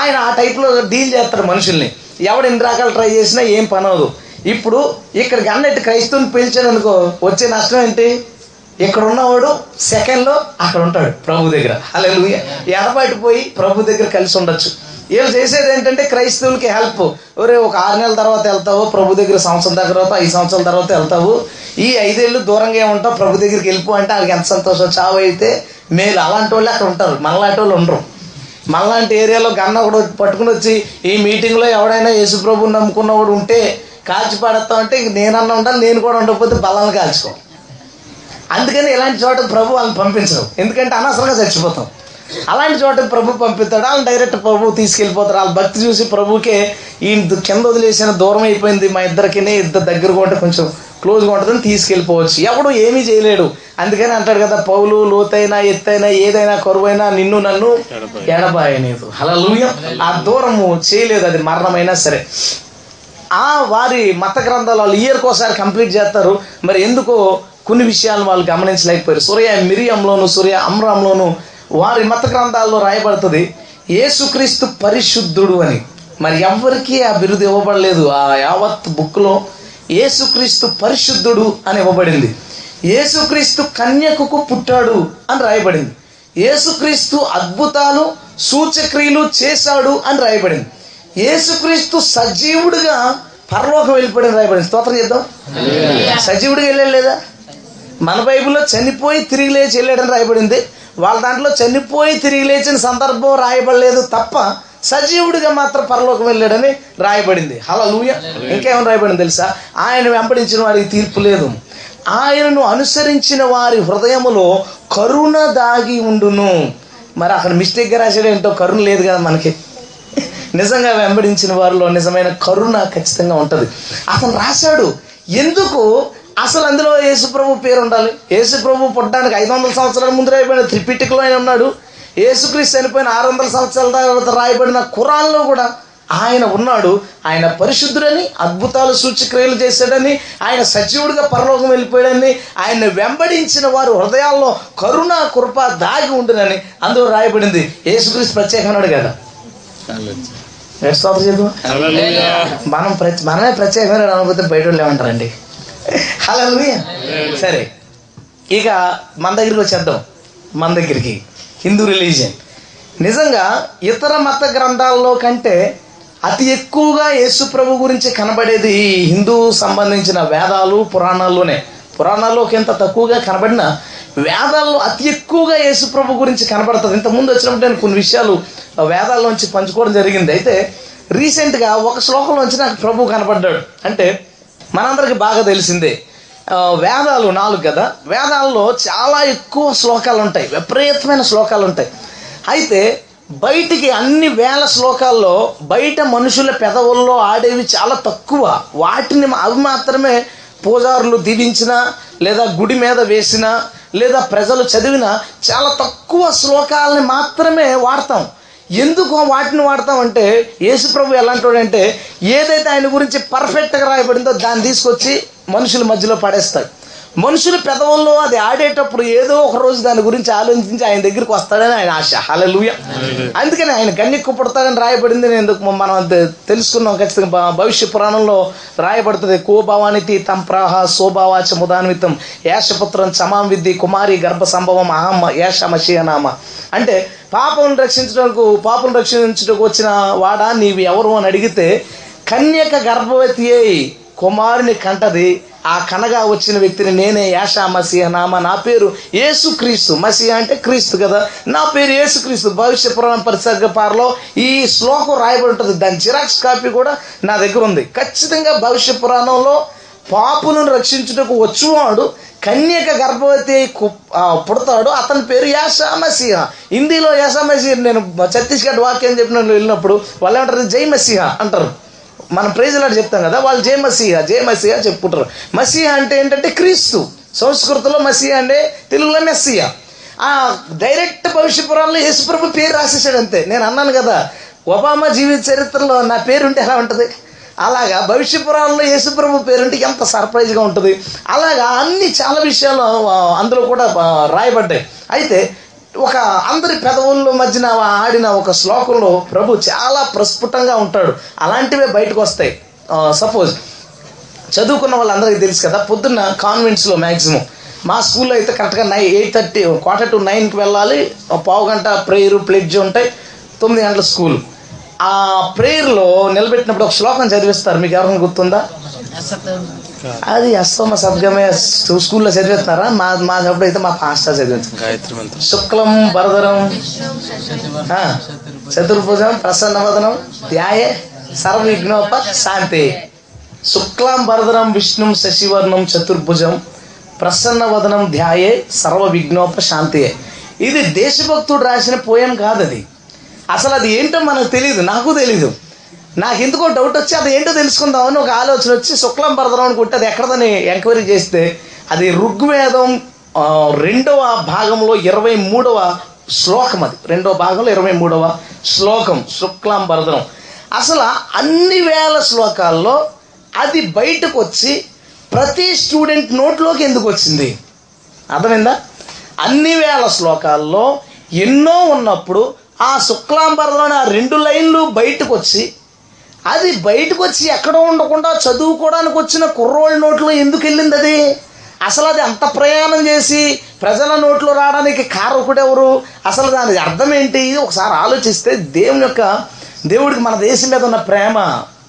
ఆయన ఆ టైప్లో డీల్ చేస్తాడు మనుషుల్ని. ఎవడు ఎన్ని రకాలు ట్రై చేసినా ఏం పని అవదు ఇప్పుడు ఇక్కడికి అన్నట్టు క్రైస్తవుని పిలిచాను అనుకో వచ్చే నష్టం ఏంటి? ఇక్కడ ఉన్నవాడు సెకండ్లో అక్కడ ఉంటాడు ప్రభు దగ్గర. అలా ఎడబాటు పోయి ప్రభు దగ్గర కలిసి ఉండొచ్చు. వీళ్ళు చేసేది ఏంటంటే క్రైస్తవులకి హెల్ప్ ఒరే ఒక ఆరు నెలల తర్వాత వెళ్తావు ప్రభు దగ్గర సంవత్సరం దగ్గర తర్వాత ఐదు సంవత్సరాల తర్వాత వెళ్తావు. ఈ ఐదేళ్ళు దూరంగా ఉంటావు? ప్రభు దగ్గరికి వెళ్ళిపో అంటే వాళ్ళకి ఎంత సంతోషం? చావు అయితే మేలు. అలాంటి వాళ్ళు అక్కడ ఉంటారు. మనలాంటి వాళ్ళు ఉండరు. మనలాంటి ఏరియాలో గన్న ఒకడు పట్టుకుని వచ్చి ఈ మీటింగ్లో ఎవడైనా నమ్ముకున్న నమ్ముకున్నవాడు ఉంటే కాల్చి పడతాం అంటే ఇంక నేనన్నా ఉండాలి నేను కూడా ఉండకపోతే బలాన్ని కాల్చుకో. అందుకని ఇలాంటి చోట ప్రభు వాళ్ళని పంపించరు. ఎందుకంటే అనవసరంగా చచ్చిపోతాం. అలాంటి చోట ప్రభు పంపిస్తాడు. వాళ్ళని డైరెక్ట్ ప్రభు తీసుకెళ్ళిపోతారు. వాళ్ళ భక్తి చూసి ప్రభుకే ఈ కింద వదిలేసిన దూరం అయిపోయింది మా ఇద్దరికి ఇద్దరు దగ్గరగా ఉంటే కొంచెం క్లోజ్గా ఉంటుందని తీసుకెళ్ళిపోవచ్చు. ఎవడు ఏమీ చేయలేడు. అందుకని అంటాడు కదా పౌలు లోతైనా ఎత్తైనా ఏదైనా కరువైనా నిన్ను నన్ను ఎడబాయలేదు అలా ఆ దూరము చేయలేదు అది మరణమైనా సరే. ఆ వారి మత గ్రంథాలు వాళ్ళు ఇయర్కి ఒకసారి కంప్లీట్ చేస్తారు. మరి ఎందుకో కొన్ని విషయాలను వాళ్ళు గమనించలేకపోయారు. సూర్య మిరియంలోను సూర్య అమ్రంలోను వారి మత గ్రంథాల్లో రాయబడుతుంది యేసుక్రీస్తు పరిశుద్ధుడు అని. మరి ఎవ్వరికీ ఆ బిరుదు ఇవ్వబడలేదు. ఆ యావత్ బుక్లో యేసుక్రీస్తు పరిశుద్ధుడు అని ఇవ్వబడింది. యేసుక్రీస్తు కన్యకకు పుట్టాడు అని రాయబడింది. యేసుక్రీస్తు అద్భుతాలు సూచక్రియలు చేశాడు అని రాయబడింది. యేసుక్రీస్తు సజీవుడిగా పరలోకం వెళ్ళిపోయిన రాయబడింది. స్తోత్రం చేద్దాం. సజీవుడిగా వెళ్ళాడు లేదా? మన బైబిల్లో చనిపోయి తిరిగి లేచి వెళ్ళాడని రాయబడింది. వాళ్ళ దాంట్లో చనిపోయి తిరిగి లేచిన సందర్భం రాయబడలేదు తప్ప సజీవుడిగా మాత్రం పరలోకం వెళ్ళాడని రాయబడింది. హలో లూయ ఇంకేమైనా రాయబడింది తెలుసా? ఆయన వెంబడించిన వారికి తీర్పు లేదు. ఆయనను అనుసరించిన వారి హృదయములో కరుణ దాగి ఉండును. మరి అక్కడ మిస్టేక్గా రాసాడు ఏంటో కరుణ లేదు కదా మనకి. నిజంగా వెంబడించిన వారిలో నిజమైన కరుణ ఖచ్చితంగా ఉంటుంది. అతను రాశాడు. ఎందుకు? అసలు అందులో యేసుప్రభు పేరు ఉండాలి. యేసుప్రభు పుట్టడానికి ఐదు వందల సంవత్సరాల ముందు రాయబడిన త్రిపిటికలో ఆయన ఉన్నాడు. యేసుక్రీస్తు చనిపోయిన ఆరు వందల సంవత్సరాల తర్వాత రాయబడిన ఖురాన్లో కూడా ఆయన ఉన్నాడు. ఆయన పరిశుద్ధుడని అద్భుతాలు సూచక్రియలు చేశాడని ఆయన సజీవుడిగా పరలోకం వెళ్ళిపోయాడని ఆయన వెంబడించిన వారు హృదయాల్లో కరుణ కృప దాగి ఉండునని అందులో రాయబడింది. యేసుక్రీస్తు ప్రత్యేకమైనడు కదా. మనం ప్రతి మనమే ప్రత్యేకమైన అనుభూతి బయట వాళ్ళు ఏమంటారండి? హలో సరే ఇక మన దగ్గరికి వచ్చేద్దాం. మన దగ్గరికి. హిందూ రిలీజియన్. నిజంగా ఇతర మత గ్రంథాల్లో కంటే అతి ఎక్కువగా యేసు ప్రభు గురించి కనబడేది ఈ హిందూ సంబంధించిన వేదాలు పురాణాల్లోనే. పురాణాల్లో ఎంత తక్కువగా కనబడిన వేదాల్లో అతి ఎక్కువగా యేసు ప్రభు గురించి కనబడుతుంది. ఇంతకుముందు వచ్చినప్పుడు నేను కొన్ని విషయాలు వేదాల్లోంచి పంచుకోవడం జరిగింది. అయితే రీసెంట్గా ఒక శ్లోకంలోంచి నాకు ప్రభు కనపడ్డాడు అంటే మనందరికి బాగా తెలిసిందే. వేదాలు నాలుగు కదా? వేదాల్లో చాలా ఎక్కువ శ్లోకాలు ఉంటాయి విపరీతమైన శ్లోకాలు ఉంటాయి అయితే బయటికి అన్ని వేల శ్లోకాల్లో బయట మనుషుల పెదవుల్లో ఆడేవి చాలా తక్కువ. వాటిని అవి మాత్రమే పూజారులు దీవించిన లేదా గుడి మీద వేసిన లేదా ప్రజలు చదివిన చాలా తక్కువ శ్లోకాలని మాత్రమే వాడతాం. ఎందుకు వాటిని వాడతామంటే యేసుప్రభు ఎలాంటి అంటే ఏదైతే ఆయన గురించి పర్ఫెక్ట్గా రాయబడిందో దాన్ని తీసుకొచ్చి మనుషుల మధ్యలో పడేస్తాడు. మనుషుల పెదవుల్లో అది ఆడేటప్పుడు ఏదో ఒక రోజు దాని గురించి ఆలోచించి ఆయన దగ్గరికి వస్తాడని ఆయన ఆశ. హల్లెలూయా అందుకని ఆయన గన్నెక్కు పుడతాడని రాయబడింది నేను ఎందుకు మనం తెలుసుకున్నాం ఖచ్చితంగా. భవిష్య పురాణంలో రాయబడుతుంది కో భవానితి తం ప్రాహ శోభావాచ ముదాన్వితం యాశపుత్రం చమాం విద్ది కుమారి గర్భ సంభవం అహం యాష మషియనామ అంటే పాపం రక్షించడానికి పాపం రక్షించడానికి వచ్చిన వాడా నీవు ఎవరు అని అడిగితే కన్యక గర్భవతి అయి కుమారుని కంటది. ఆ కనగా వచ్చిన వ్యక్తిని నేనే యాషా మసీహ నామ. నా పేరు యేసు క్రీస్తు. మసీహ అంటే క్రీస్తు కదా. నా పేరు యేసు క్రీస్తు. భవిష్య పురాణ పరిసర్గ పారలో ఈ శ్లోకం రాయబడి ఉంటుంది. దాని జిరాక్స్ కాపీ కూడా నా దగ్గర ఉంది. ఖచ్చితంగా భవిష్య పురాణంలో పాపులను రక్షించుటకు వచ్చువాడు కన్యక గర్భవతి అయి పుడతాడు. అతని పేరు యాషా హిందీలో యాషా నేను ఛత్తీస్గఢ్ వాక్యం చెప్పిన వెళ్ళినప్పుడు వాళ్ళు ఏమంటారు? జై మసిహ అంటారు. మనం ప్రైజ్లాడు చెప్తాం కదా వాళ్ళు జై మసీహ జై మసీహ చెప్పుకుంటారు. మసీహ అంటే ఏంటంటే క్రీస్తు. సంస్కృతిలో మసీహ అంటే తెలుగులో మెస్సీహ. ఆ డైరెక్ట్ భవిష్యపురాల్లో యేసుప్రభు పేరు రాసేసాడు అంతే నేను అన్నాను కదా ఒబామా జీవిత చరిత్రలో నా పేరు ఉంటే ఎలా ఉంటుంది? అలాగా భవిష్యపురాల్లో యేసుప్రభు పేరుంటే ఎంత సర్ప్రైజ్గా ఉంటుంది. అలాగా అన్ని చాలా విషయాలు అందులో కూడా రాయబడ్డాయి. అయితే ఒక అందరి పెదవుల మధ్యన ఆడిన ఒక శ్లోకంలో ప్రభు చాలా ప్రస్ఫుటంగా ఉంటాడు. అలాంటివే బయటకు వస్తాయి సపోజ్ చదువుకున్న వాళ్ళందరికీ తెలుసు కదా పొద్దున్న కాన్వెంట్స్లో మ్యాక్సిమం మా స్కూల్లో అయితే కరెక్ట్గా నై ఎయిట్ థర్టీ క్వార్టర్ టు నైన్కి వెళ్ళాలి. పావు గంట ప్రేయర్ ప్లెడ్జ్ ఉంటాయి. తొమ్మిది గంటల స్కూల్. ఆ ప్రేయర్లో నిలబెట్టినప్పుడు ఒక శ్లోకం చదివిస్తారు. మీకు ఎవరైనా గుర్తుందా? అది అస్తమ సద్గమే స్కూ- స్కూల్లో చదివిస్తున్నారా? మా మా అయితే మా పాస్టర్ చదివించారు శుక్లం వరదరం చతుర్భుజం ప్రసన్నవదనం ధ్యాయ సర్వవిఘ్నోప శాంతి. శుక్లాం వరదరం విష్ణుం శశివర్ణం చతుర్భుజం ప్రసన్నవదనం ధ్యాయే సర్వ విఘ్నోప శాంతియే ఇది దేశభక్తుడు రాసిన పోయం కాదు అది అసలు అది ఏంటో మనకు తెలియదు నాకు తెలీదు. నాకు ఎందుకో డౌట్ వచ్చి అది ఏంటో తెలుసుకుందామని ఒక ఆలోచన వచ్చి శుక్లం భరదరం అనుకుంటే అది ఎక్కడదని ఎంక్వైరీ చేస్తే అది ఋగ్వేదం రెండవ భాగంలో ఇరవై మూడవ శ్లోకం అది. రెండవ భాగంలో ఇరవై మూడవ శ్లోకం శుక్లాం భరదరం అసలు అన్ని వేల శ్లోకాల్లో అది బయటకు వచ్చి ప్రతి స్టూడెంట్ నోట్లోకి ఎందుకు వచ్చింది? అర్థమైందా? అన్ని వేల శ్లోకాల్లో ఎన్నో ఉన్నప్పుడు ఆ శుక్లాంబరలోని ఆ రెండు లైన్లు బయటకు వచ్చి అది బయటకు వచ్చి ఎక్కడో ఉండకుండా చదువుకోవడానికి వచ్చిన కుర్రోళ్ళ నోట్లో ఎందుకు వెళ్ళింది అది అసలు అది అంత ప్రయాణం చేసి ప్రజల నోట్లో రావడానికి కారకుడెవరు అసలు దాని అర్థం ఏంటి? ఒకసారి ఆలోచిస్తే దేవుని యొక్క దేవుడికి మన దేశం మీద ఉన్న ప్రేమ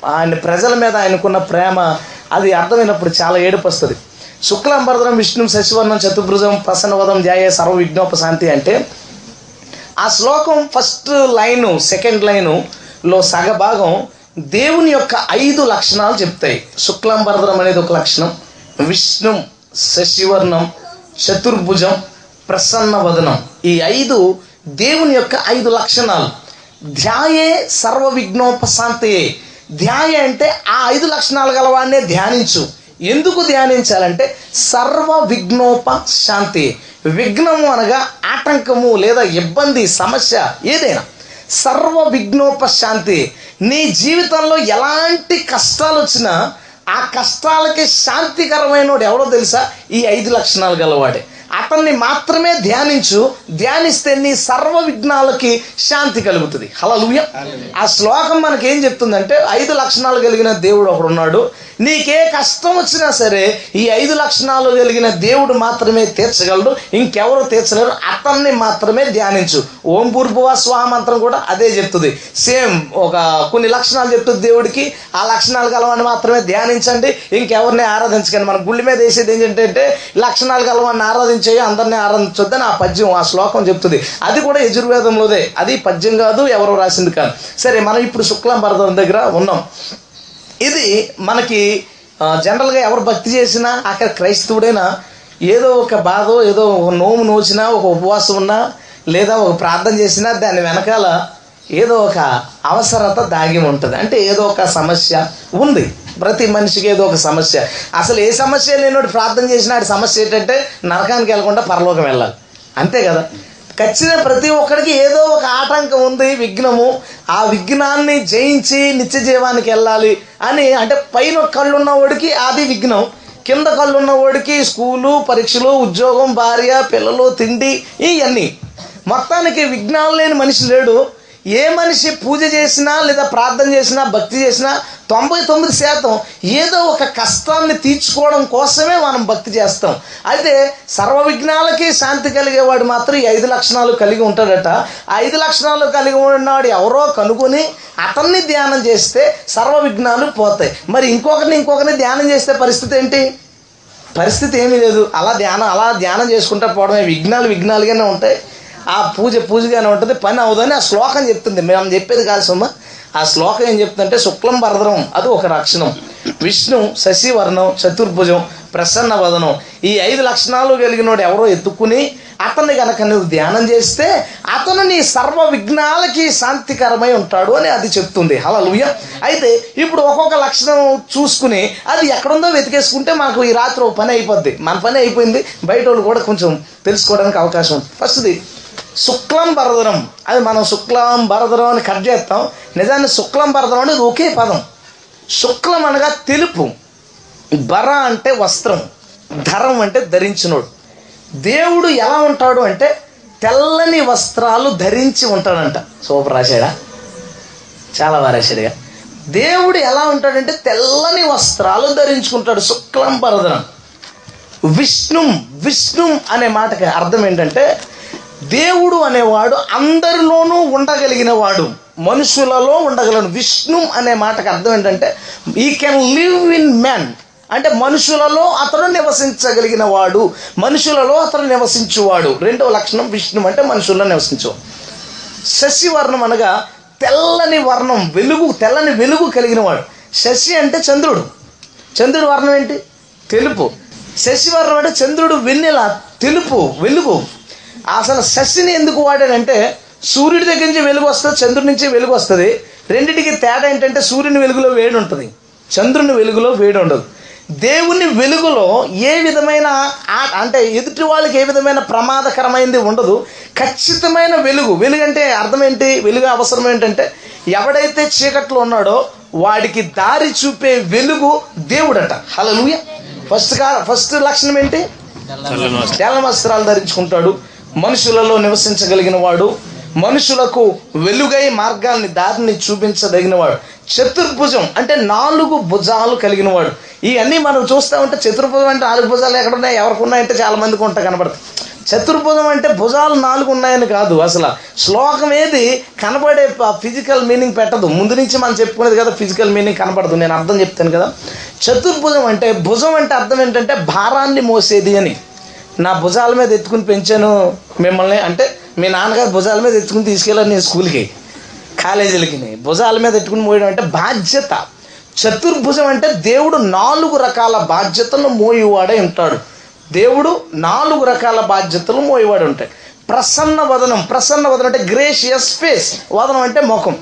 ఆయన ప్రజల మీద ఆయనకున్న ప్రేమ అది అర్థమైనప్పుడు చాలా ఏడుపొస్తుంది. శుక్లాంబరదనం విష్ణు శశివర్ణం చతుర్భుజం ప్రసన్నవదం జాయ సర్వ విఘ్నోపశాంతి అంటే ఆ శ్లోకం ఫస్ట్ లైను సెకండ్ లైను లో సగభాగం దేవుని యొక్క ఐదు లక్షణాలు చెప్తాయి. శుక్లాంబరదనం అనేది ఒక లక్షణం విష్ణు శశివర్ణం చతుర్భుజం ప్రసన్నవదనం ఈ ఐదు దేవుని యొక్క ఐదు లక్షణాలు. ధ్యాయే సర్వ విఘ్నోపశాంతయే ధ్యాయ అంటే ఆ ఐదు లక్షణాలు గలవాడినే ధ్యానించు. ఎందుకు ధ్యానించాలంటే సర్వ విఘ్నోప శాంతి విఘ్నము అనగా ఆటంకము లేదా ఇబ్బంది సమస్య ఏదైనా. సర్వ విఘ్నోపశాంతి. నీ జీవితంలో ఎలాంటి కష్టాలు వచ్చినా ఆ కష్టాలకి శాంతికరమైన ఎవడో తెలుసా? ఈ ఐదు లక్షణాలు గలవాడే. అతన్ని మాత్రమే ధ్యానించు ధ్యానిస్తే నీ సర్వ విఘ్నాలకి శాంతి కలుగుతుంది. హలలుయ ఆ శ్లోకం మనకి ఏం చెప్తుందంటే ఐదు లక్షణాలు కలిగిన దేవుడు ఒకడు ఉన్నాడు. నీకే కష్టం వచ్చినా సరే ఈ ఐదు లక్షణాలు కలిగిన దేవుడు మాత్రమే తీర్చగలడు. ఇంకెవరు తీర్చలేరు. అతన్ని మాత్రమే ధ్యానించు. ఓం పూర్భువ స్వాహ మంత్రం కూడా అదే చెప్తుంది. సేమ్ ఒక కొన్ని లక్షణాలు చెప్తుంది దేవుడికి ఆ లక్షణాలు గలవాన్ని మాత్రమే ధ్యానించండి. ఇంకెవరిని ఆరాధించకండి. మన గుళ్ళ మీద వేసేది ఏంటంటే లక్షణాలు గలవాన్ని ఆరాధించేవి అందరినీ ఆరాధించొద్దని ఆ పద్యం ఆ శ్లోకం చెప్తుంది. అది కూడా యజుర్వేదంలోదే. అది పద్యం కాదు ఎవరు రాసింది కాదు. సరే మనం ఇప్పుడు శుక్లం భరతం దగ్గర ఉన్నాం. ఇది మనకి జనరల్గా ఎవరు భక్తి చేసినా అక్కడ క్రైస్తవుడైనా ఏదో ఒక బాధ ఏదో ఒక నోము నోచినా ఒక ఉపవాసం ఉన్నా లేదా ఒక ప్రార్థన చేసినా దాని వెనకాల ఏదో ఒక అవసరత దాగి ఉంటుంది. అంటే ఏదో ఒక సమస్య ఉంది. ప్రతి మనిషికి ఏదో ఒక సమస్య. అసలు ఏ సమస్య లేనోడు ప్రార్థన చేసినాడు సమస్య ఏంటంటే నరకానికి వెళ్ళకుండా పరలోకం వెళ్ళాలి. అంతే కదా? ఖచ్చితంగా ప్రతి ఒక్కడికి ఏదో ఒక ఆటంకం ఉంది విఘ్నము. ఆ విఘ్నాన్ని జయించి నిత్య జీవానికి వెళ్ళాలి అని అంటే పైన కళ్ళు ఉన్నవాడికి అది విఘ్నం. కింద కళ్ళు ఉన్నవాడికి స్కూలు పరీక్షలు ఉద్యోగం భార్య పిల్లలు తిండి ఇవన్నీ మొత్తానికి విఘ్నాలు లేని మనిషి లేడు. ఏ మనిషి పూజ చేసినా లేదా ప్రార్థన చేసినా భక్తి చేసినా తొంభై తొమ్మిది శాతం ఏదో ఒక కష్టాన్ని తీర్చుకోవడం కోసమే మనం భక్తి చేస్తాం. అయితే సర్వ విఘ్నాలకి శాంతి కలిగేవాడు మాత్రం ఈ ఐదు లక్షణాలు కలిగి ఉంటాడట. ఐదు లక్షణాలు కలిగి ఉన్నవాడు ఎవరో కనుగొని అతన్ని ధ్యానం చేస్తే సర్వ విఘ్నాలు పోతాయి. మరి ఇంకొకరిని ఇంకొకరిని ధ్యానం చేస్తే పరిస్థితి ఏంటి? పరిస్థితి ఏమీ లేదు. అలా ధ్యానం అలా ధ్యానం చేసుకుంటా పోవడమే. విఘ్నాలు విఘ్నాలుగానే ఉంటాయి. ఆ పూజ పూజగానే ఉంటుంది పని అవదని ఆ శ్లోకం చెప్తుంది. మేము చెప్పేది కాదు సుమ. ఆ శ్లోకం ఏం చెప్తుందంటే శుక్లం భరద్రం అది ఒక లక్షణం విష్ణు శశివర్ణం చతుర్భుజం ప్రసన్న వదనం. ఈ ఐదు లక్షణాలు కలిగినోడు ఎవరో ఎత్తుకుని అతన్ని గనక నువ్వు ధ్యానం చేస్తే అతను నీ సర్వ విఘ్నాలకి శాంతికరమై ఉంటాడు అని అది చెప్తుంది. హలలుయ అయితే ఇప్పుడు ఒక్కొక్క లక్షణం చూసుకుని అది ఎక్కడుందో వెతికేసుకుంటే మాకు ఈ రాత్రి పని అయిపోద్ది. మన పని అయిపోయింది. బయట వాళ్ళు కూడా కొంచెం తెలుసుకోవడానికి అవకాశం ఫస్ట్ది శుక్లం భరదరం అది మనం శుక్లం భరదరం అని కట్ చేస్తాం. నిజాన్ని శుక్లం భరదరం అనేది ఒకే పదం. శుక్లం అనగా తెలుపు. బర అంటే వస్త్రం. ధరం అంటే ధరించినోడు. దేవుడు ఎలా ఉంటాడు అంటే తెల్లని వస్త్రాలు ధరించి ఉంటాడంట. సూపర్ రాశాడా? చాలా బాగా రాశాడుగా దేవుడు ఎలా ఉంటాడంటే తెల్లని వస్త్రాలు ధరించుకుంటాడు శుక్లం భరదనం విష్ణుం విష్ణుం అనే మాటకి అర్థం ఏంటంటే దేవుడు అనేవాడు అందరిలోనూ ఉండగలిగిన వాడు మనుషులలో ఉండగలను. విష్ణు అనే మాటకు అర్థం ఏంటంటే ఈ కెన్ లివ్ ఇన్ మ్యాన్ అంటే మనుషులలో అతడు నివసించగలిగిన వాడు మనుషులలో అతడు నివసించువాడు. రెండవ లక్షణం విష్ణు అంటే మనుషుల్లో నివసించు. శశివర్ణం అనగా తెల్లని వర్ణం వెలుగు తెల్లని వెలుగు కలిగిన వాడు శశి అంటే చంద్రుడు. చంద్రుడు వర్ణం ఏంటి? తెలుపు. శశివర్ణం అంటే చంద్రుడు వెన్నెల తెలుపు వెలుగు. అసలు శశిని ఎందుకు వాడాడంటే సూర్యుడి దగ్గర నుంచి వెలుగు వస్తుంది చంద్రుడి నుంచి వెలుగు వస్తుంది. రెండిటికి తేడా ఏంటంటే సూర్యుని వెలుగులో వేడి ఉంటుంది చంద్రుని వెలుగులో వేడి ఉండదు. దేవుని వెలుగులో ఏ విధమైన అంటే ఎదుటి వాళ్ళకి ఏ విధమైన ప్రమాదకరమైనది ఉండదు. ఖచ్చితమైన వెలుగు వెలుగు అంటే అర్థం ఏంటి? వెలుగు అవసరం ఏంటంటే ఎవడైతే చీకట్లో ఉన్నాడో వాడికి దారి చూపే వెలుగు దేవుడట. హలలుయ ఫస్ట్ కా ఫస్ట్ లక్షణం ఏంటి? తెల్ల వస్త్రాలు ధరించుకుంటాడు. మనుషులలో నివసించగలిగిన వాడు మనుషులకు వెలుగై మార్గాన్ని దారిని చూపించదగినవాడు. చతుర్భుజం అంటే నాలుగు భుజాలు కలిగిన వాడు ఇవన్నీ మనం చూస్తూ ఉంటే చతుర్భుజం అంటే నాలుగు భుజాలు ఎక్కడ ఉన్నాయి ఎవరికి ఉన్నాయంటే చాలా మందికి ఉంటాయి కనబడుతుంది చతుర్భుజం అంటే భుజాలు నాలుగు ఉన్నాయని కాదు అసలు. శ్లోకం ఏది? కనబడే ఫిజికల్ మీనింగ్ పెట్టదు. ముందు నుంచి మనం చెప్పుకునేది కదా ఫిజికల్ మీనింగ్ కనపడదు నేను అర్థం చెప్తాను కదా. చతుర్భుజం అంటే భుజం అంటే అర్థం ఏంటంటే భారాన్ని మోసేది అని. నా భుజాల మీద ఎత్తుకుని పెంచాను మిమ్మల్ని. అంటే మీ నాన్నగారు భుజాల మీద ఎత్తుకుని తీసుకెళ్ళాను నేను స్కూల్కి. కాలేజీలకి. భుజాల మీద ఎత్తుకుని మోయడం అంటే బాధ్యత. చతుర్భుజం అంటే దేవుడు నాలుగు రకాల బాధ్యతలు మోయివాడై ఉంటాడు. దేవుడు నాలుగు రకాల బాధ్యతలు మోయివాడు ఉంటాయి ప్రసన్న వదనం. ప్రసన్న వదనం అంటే గ్రేషియస్ ఫేస్ వదనం అంటే ముఖం.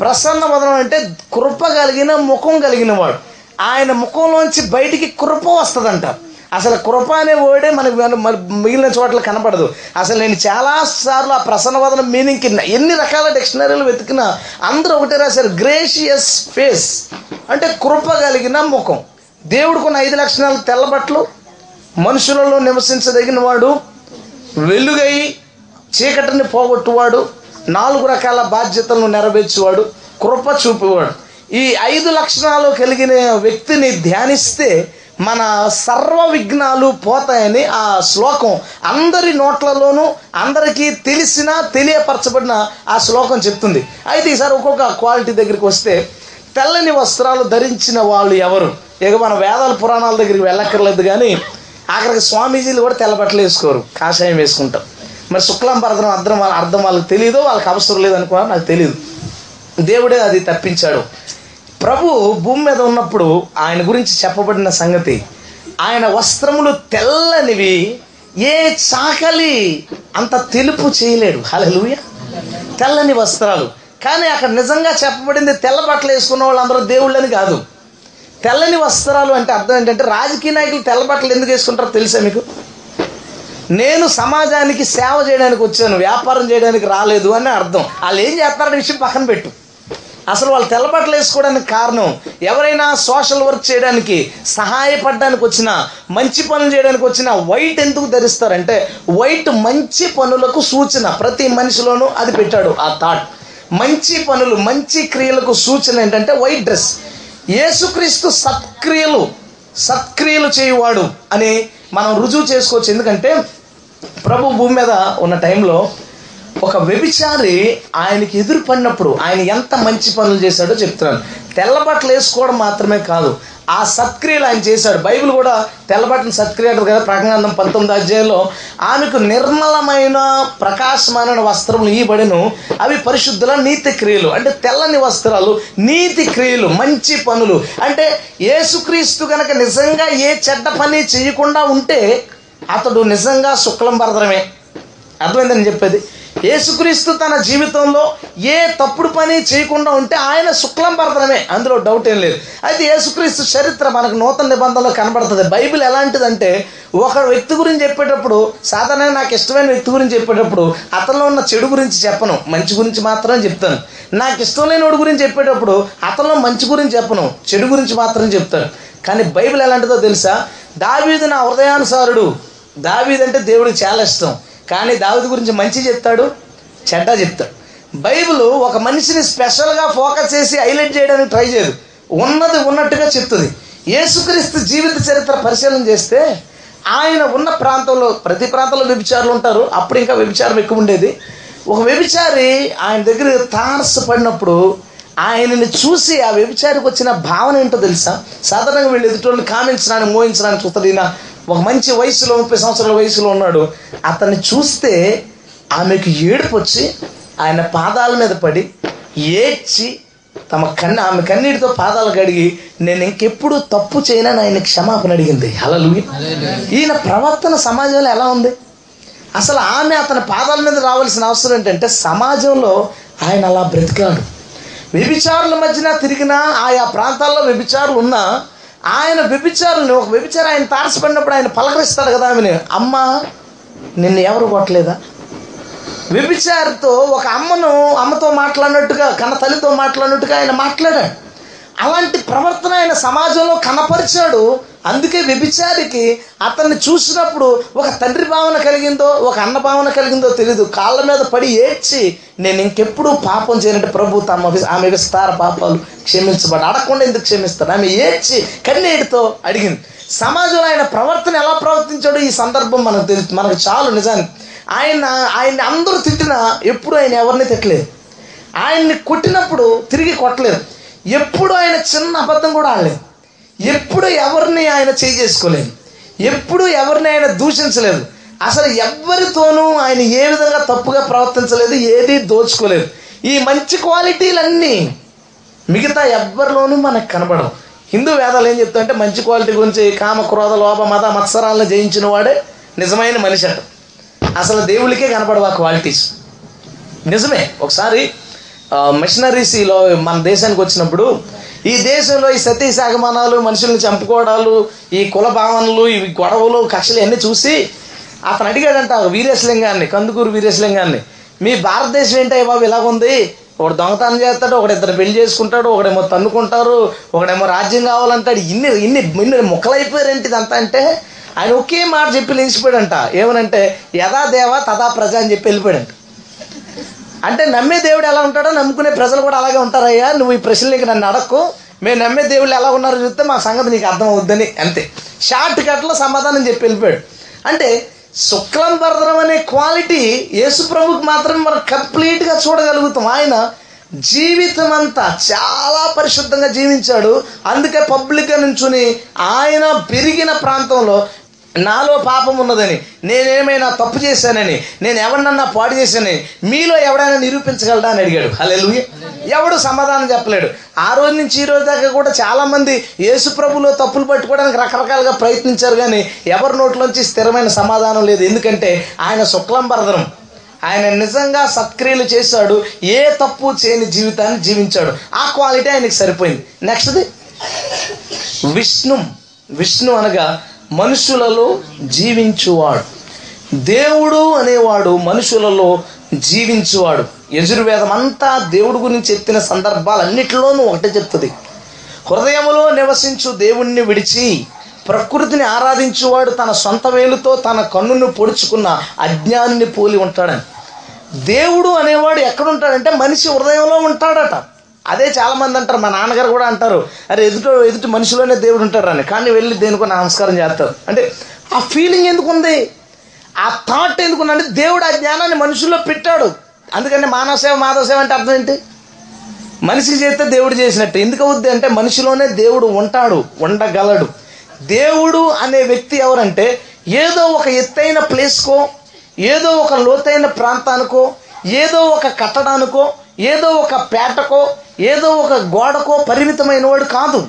ప్రసన్న వదనం అంటే కృప కలిగిన ముఖం కలిగిన వాడు. ఆయన ముఖంలోంచి బయటికి కృప వస్తుందంట. అసలు కృప అనే వర్డే మనకి మిగిలిన చోట్ల కనపడదు. అసలు నేను చాలా సార్లు ఆ ప్రసన్నవదన మీనింగ్కి ఎన్ని రకాల డిక్షనరీలు వెతికినా అందరూ ఒకటే రాశారు. గ్రేషియస్ ఫేస్ అంటే కృప కలిగిన ముఖం. దేవుడుకున్న ఐదు లక్షణాలు తెల్లబట్లు మనుషులలో నివసించదగిన వాడు వెలుగై చీకటిని పోగొట్టువాడు నాలుగు రకాల బాధ్యతలను నెరవేర్చువాడు కృప చూపేవాడు. ఈ ఐదు లక్షణాలు కలిగిన వ్యక్తిని ధ్యానిస్తే మన సర్వ విఘ్నాలు పోతాయని ఆ శ్లోకం అందరి నోట్లలోనూ అందరికీ తెలిసిన తెలియపరచబడిన ఆ శ్లోకం చెప్తుంది. అయితే ఈసారి ఒక్కొక్క క్వాలిటీ దగ్గరికి వస్తే తెల్లని వస్త్రాలు ధరించిన వాళ్ళు ఎవరు? ఇక మన వేదాల పురాణాల దగ్గరికి వెళ్ళక్కర్లేదు కానీ ఆఖరికి స్వామీజీలు కూడా తెల్లబట్టలు వేసుకోరు కాషాయం వేసుకుంటారు. మరి శుక్లం భరతం అర్థం వాళ్ళ అర్థం వాళ్ళకి తెలియదు వాళ్ళకి అవసరం లేదు నాకు తెలియదు దేవుడే అది తప్పించాడు. ప్రభు భూమి మీద ఉన్నప్పుడు ఆయన గురించి చెప్పబడిన సంగతి ఆయన వస్త్రములు తెల్లనివి ఏ చాకలి అంత తెలుపు చేయలేడు. హలలుయ తెల్లని వస్త్రాలు. కానీ అక్కడ నిజంగా చెప్పబడింది తెల్ల బట్టలు వేసుకున్న వాళ్ళందరూ దేవుళ్ళని కాదు. తెల్లని వస్త్రాలు అంటే అర్థం ఏంటంటే రాజకీయ నాయకులు తెల్ల బట్టలు ఎందుకు వేసుకుంటారో తెలుసా మీకు? నేను సమాజానికి సేవ చేయడానికి వచ్చాను వ్యాపారం చేయడానికి రాలేదు అని అర్థం. వాళ్ళు ఏం చేస్తారనే విషయం పక్కన పెట్టు. అసలు వాళ్ళు తెల్లబట్టలు వేసుకోవడానికి కారణం ఎవరైనా సోషల్ వర్క్ చేయడానికి సహాయపడడానికి వచ్చిన మంచి పనులు చేయడానికి వచ్చిన వైట్ ఎందుకు ధరిస్తారంటే వైట్ మంచి పనులకు సూచన ప్రతి మనిషిలోనూ అది పెట్టాడు ఆ థాట్ మంచి పనులు మంచి క్రియలకు సూచన ఏంటంటే వైట్ డ్రెస్ యేసుక్రీస్తు సత్క్రియలు సత్క్రియలు చేయువాడు అని మనం రుజువు చేసుకోవచ్చు. ఎందుకంటే ప్రభు భూమి మీద ఉన్న టైంలో ఒక వ్యభిచారి ఆయనకి ఎదురు పడినప్పుడు ఆయన ఎంత మంచి పనులు చేశాడో చెప్తున్నాను. తెల్ల బట్టలు వేసుకోవడం మాత్రమే కాదు ఆ సత్క్రియలు ఆయన చేశాడు. బైబిల్ కూడా తెల్లబట్టిన సత్క్రియ అంటారు కదా ప్రకటన పంతొమ్మిది అధ్యాయంలో. ఆమెకు నిర్మలమైన ప్రకాశమైన వస్త్రములు ఇవ్వబడిను అవి పరిశుద్ధుల నీతి క్రియలు. అంటే తెల్లని వస్త్రాలు నీతి క్రియలు మంచి పనులు. అంటే ఏసుక్రీస్తు కనుక నిజంగా ఏ చెడ్డ పని చేయకుండా ఉంటే అతడు నిజంగా శుక్లం భరతమే అర్థమైందని చెప్పేది? యేసుక్రీస్తు తన జీవితంలో ఏ తప్పుడు పని చేయకుండా ఉంటే ఆయన శుక్లం భరతనమే అందులో డౌట్ ఏం లేదు. అయితే యేసుక్రీస్తు చరిత్ర మనకు నూతన నిబంధనలో కనబడుతుంది. బైబిల్ ఎలాంటిదంటే ఒక వ్యక్తి గురించి చెప్పేటప్పుడు సాధారణంగా నాకు ఇష్టమైన వ్యక్తి గురించి చెప్పేటప్పుడు అతనిలో ఉన్న చెడు గురించి చెప్పను. మంచి గురించి మాత్రమే చెప్తాను. నాకు ఇష్టం లేని వాడి గురించి చెప్పేటప్పుడు అతనిలో మంచి గురించి చెప్పను. చెడు గురించి మాత్రం చెప్తాను. కానీ బైబిల్ ఎలాంటిదో తెలుసా? దావీదు నా హృదయానుసారుడు. దావీదంటే దేవుడికి చాలా ఇష్టం. కానీ దావిది గురించి మంచి చెప్తాడు చెడ్డ చెప్తాడు. బైబిల్ ఒక మనిషిని స్పెషల్గా ఫోకస్ చేసి హైలైట్ చేయడానికి ట్రై చేయదు ఉన్నది ఉన్నట్టుగా చెప్తుంది. యేసుక్రీస్తు జీవిత చరిత్ర పరిశీలన చేస్తే ఆయన ఉన్న ప్రాంతంలో ప్రతి ప్రాంతంలో వ్యభిచారులు ఉంటారు. అప్పుడు ఇంకా వ్యభిచారం ఎక్కువ ఉండేది. ఒక వ్యభిచారి ఆయన దగ్గర తారసపడినప్పుడు ఆయనని చూసి ఆ వ్యభిచారికి వచ్చిన భావన ఏంటో తెలుసా? సాధారణంగా వీళ్ళు ఎదుటి కామించడానికి మోహించడానికి చూస్తారు ఈయన. ఒక మంచి వయసులో ముప్పై సంవత్సరాల వయసులో ఉన్నాడు. అతన్ని చూస్తే ఆమెకు ఏడుపు వచ్చి ఆయన పాదాల మీద పడి ఏడ్చి తమ కన్ను ఆమె కన్నీటితో పాదాలు కడిగి నేను ఇంకెప్పుడు తప్పు చేయనని ఆయన క్షమాపణ అడిగింది. హలలు ఈయన ప్రవర్తన సమాజంలో ఎలా ఉంది? అసలు ఆమె అతని పాదాల మీద రావాల్సిన అవసరం ఏంటంటే సమాజంలో ఆయన అలా బ్రతికాడు. వ్యభిచారుల మధ్యన తిరిగిన ఆయా ప్రాంతాల్లో వ్యభిచారులు ఉన్నా ఆయన వ్యభిచారుల్ని ఒక వ్యభిచారు ఆయన తారసపడినప్పుడు ఆయన పలకరిస్తాడు కదా ఆమెని. అమ్మ నిన్ను ఎవరు కొట్టలేదా? వ్యభిచారితో ఒక అమ్మను అమ్మతో మాట్లాడినట్టుగా కన్న తల్లితో మాట్లాడినట్టుగా ఆయన మాట్లాడాడు. అలాంటి ప్రవర్తన ఆయన సమాజంలో కనపరిచాడు. అందుకే వ్యభిచారికి అతన్ని చూసినప్పుడు ఒక తండ్రి భావన కలిగిందో ఒక అన్న భావన కలిగిందో తెలియదు కాళ్ళ మీద పడి ఏడ్చి నేను ఇంకెప్పుడు పాపం చేయనట్టు ప్రభు తమ ఆమె విస్తార పాపాలు క్షమించబడి అడగకుండా ఎందుకు క్షమిస్తాడు? ఆమె ఏడ్చి కన్నీటితో అడిగింది. సమాజంలో ఆయన ప్రవర్తన ఎలా ప్రవర్తించాడో ఈ సందర్భం మనకు తెలుసు మనకు చాలు నిజానికి. ఆయన ఆయన్ని అందరూ తిట్టినా ఎప్పుడు ఆయన ఎవరిని తిట్టలేదు. ఆయన్ని కొట్టినప్పుడు తిరిగి కొట్టలేదు. ఎప్పుడు ఆయన చిన్న అబద్ధం కూడా ఆడలేదు. ఎప్పుడు ఎవరిని ఆయన చేయి చేసుకోలేదు. ఎప్పుడు ఎవరిని ఆయన దూషించలేదు. అసలు ఎవరితోనూ ఆయన ఏ విధంగా తప్పుగా ప్రవర్తించలేదు ఏది దోచుకోలేదు. ఈ మంచి క్వాలిటీలన్నీ మిగతా ఎవ్వరిలోనూ మనకు కనబడవు. హిందూ వేదాలు ఏం చెప్తాయంటే మంచి క్వాలిటీ గురించి కామ క్రోధ లోభ మత మత్సరాలను జయించిన వాడే నిజమైన మనిషి అసలు దేవుడికే కనపడవు ఆ క్వాలిటీస్. నిజమే. ఒకసారి మిషనరీస్లో మన దేశానికి వచ్చినప్పుడు ఈ దేశంలో ఈ సతీ సాగమానాలు మనుషుల్ని చంపుకోవడాలు ఈ కుల భావనలు ఈ గొడవలు కక్షలు అన్నీ చూసి అతను అడిగాడంట వీరేశలింగాన్ని కందుకూరు వీరేశలింగాన్ని మీ భారతదేశం ఏంటి బాబు ఇలా ఉంది? ఒకడు దొంగతనం చేస్తాడు ఒకడు ఇద్దరు పెళ్ళి చేసుకుంటాడు ఒకడేమో తన్నుకుంటారు ఒకడేమో రాజ్యం కావాలంటాడు. ఇన్ని ఇన్ని ఇన్ని ముక్కలైపోయారేంటి ఇదంతా అంటే ఆయన ఒకే మాట చెప్పి లేచిపోయాడంట ఏమనంటే యథా దేవ తదా ప్రజ అని చెప్పి వెళ్ళిపోయాడంట. అంటే నమ్మే దేవుడు ఎలా ఉంటాడో నమ్ముకునే ప్రజలు కూడా అలాగే ఉంటారయ్యా. నువ్వు ఈ ప్రశ్నలకి నన్ను అడక్కు. మేము నమ్మే దేవుళ్ళు ఎలా ఉన్నారో చూస్తే మా సంగతి నీకు అర్థం అవుద్దని అంతే. షార్ట్ కట్లో సమాధానం చెప్పి వెళ్ళిపోయాడు. అంటే శుక్లం భరదరం అనే క్వాలిటీ యేసు ప్రభుకి మాత్రం మనం కంప్లీట్గా చూడగలుగుతాం. ఆయన జీవితం అంతా చాలా పరిశుద్ధంగా జీవించాడు. అందుకే పబ్లిక్గా నుంచుని ఆయన పెరిగిన ప్రాంతంలో నాలో పాపం ఉన్నదని నేనేమైనా తప్పు చేశానని నేను ఎవరినన్నా పాడు చేశానని మీలో ఎవడైనా నిరూపించగలడా అని అడిగాడు. హలో ఎవడు సమాధానం చెప్పలేడు. ఆ రోజు నుంచి ఈ రోజు దాకా కూడా చాలామంది యేసుప్రభులో తప్పులు పట్టుకోవడానికి రకరకాలుగా ప్రయత్నించారు కానీ ఎవరి నోట్లోంచి స్థిరమైన సమాధానం లేదు. ఎందుకంటే ఆయన శుక్లంబరదనం ఆయన నిజంగా సత్క్రియలు చేశాడు. ఏ తప్పు చేయని జీవితాన్ని జీవించాడు. ఆ క్వాలిటీ ఆయనకి సరిపోయింది. నెక్స్ట్ది. విష్ణు. విష్ణు అనగా మనుషులలో జీవించువాడు. దేవుడు అనేవాడు మనుషులలో జీవించువాడు. యజుర్వేదం అంతా దేవుడు గురించి ఎత్తిన సందర్భాలన్నిటిలోనూ ఒకటే చెప్తుంది. హృదయములో నివసించు దేవుణ్ణి విడిచి ప్రకృతిని ఆరాధించువాడు తన సొంత వేలుతో తన కన్నును పొడుచుకున్న అజ్ఞాన్ని పోలి ఉంటాడని. దేవుడు అనేవాడు ఎక్కడుంటాడంటే మనిషి హృదయంలో ఉంటాడట. అదే చాలా మంది అంటారు మా నాన్నగారు కూడా అంటారు అరే ఎదుట ఎదుటి మనిషిలోనే దేవుడు ఉంటారని కానీ వెళ్ళి దేనికో నమస్కారం చేస్తారు. అంటే ఆ ఫీలింగ్ ఎందుకు ఉంది ఆ థాట్ ఎందుకు దేవుడు ఆ జ్ఞానాన్ని మనుషుల్లో పెట్టాడు. అందుకని మానవ సేవ మాధవ సేవ అంటే అర్థం ఏంటి? మనిషి చేస్తే దేవుడు చేసినట్టు. ఎందుకు అవుద్ది అంటే మనిషిలోనే దేవుడు ఉంటాడు ఉండగలడు. దేవుడు అనే వ్యక్తి ఎవరంటే ఏదో ఒక ఎత్తైన ప్లేస్కో ఏదో ఒక లోతైన ప్రాంతానికో ఏదో ఒక కట్టడానికో ఏదో ఒక పేటకో ఏదో ఒక గోడకో పరిమితమైన వాడు కాదు.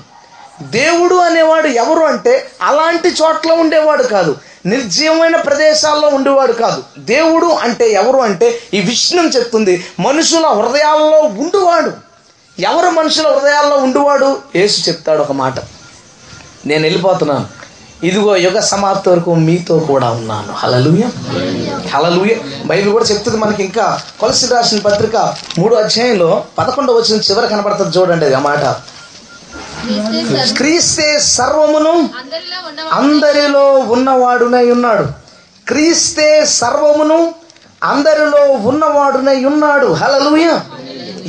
దేవుడు అనేవాడు ఎవరు అంటే అలాంటి చోట్ల ఉండేవాడు కాదు. నిర్జీవమైన ప్రదేశాల్లో ఉండేవాడు కాదు. దేవుడు అంటే ఎవరు అంటే ఈ విష్ణుని చెప్తుంది. మనుషుల హృదయాల్లో ఉండువాడు. ఎవరు మనుషుల హృదయాల్లో ఉండువాడు? యేసు చెప్తాడు ఒక మాట. నేను వెళ్ళిపోతున్నాను. ఇదిగో యుగ సమాప్తి వరకు మీతో కూడా ఉన్నాను. హలలుయ హలలుయ బైబిల్ కూడా చెప్తుంది మనకి ఇంకా. కొలసి రాసిన పత్రిక మూడో అధ్యాయంలో పదకొండవ వచ్చిన చివర కనబడుతుంది చూడండి అది ఆ మాట. క్రీస్తే సర్వమును అందరిలో ఉన్నవాడునై ఉన్నాడు. క్రీస్తే సర్వమును అందరిలో ఉన్నవాడునై ఉన్నాడు. హలలుయ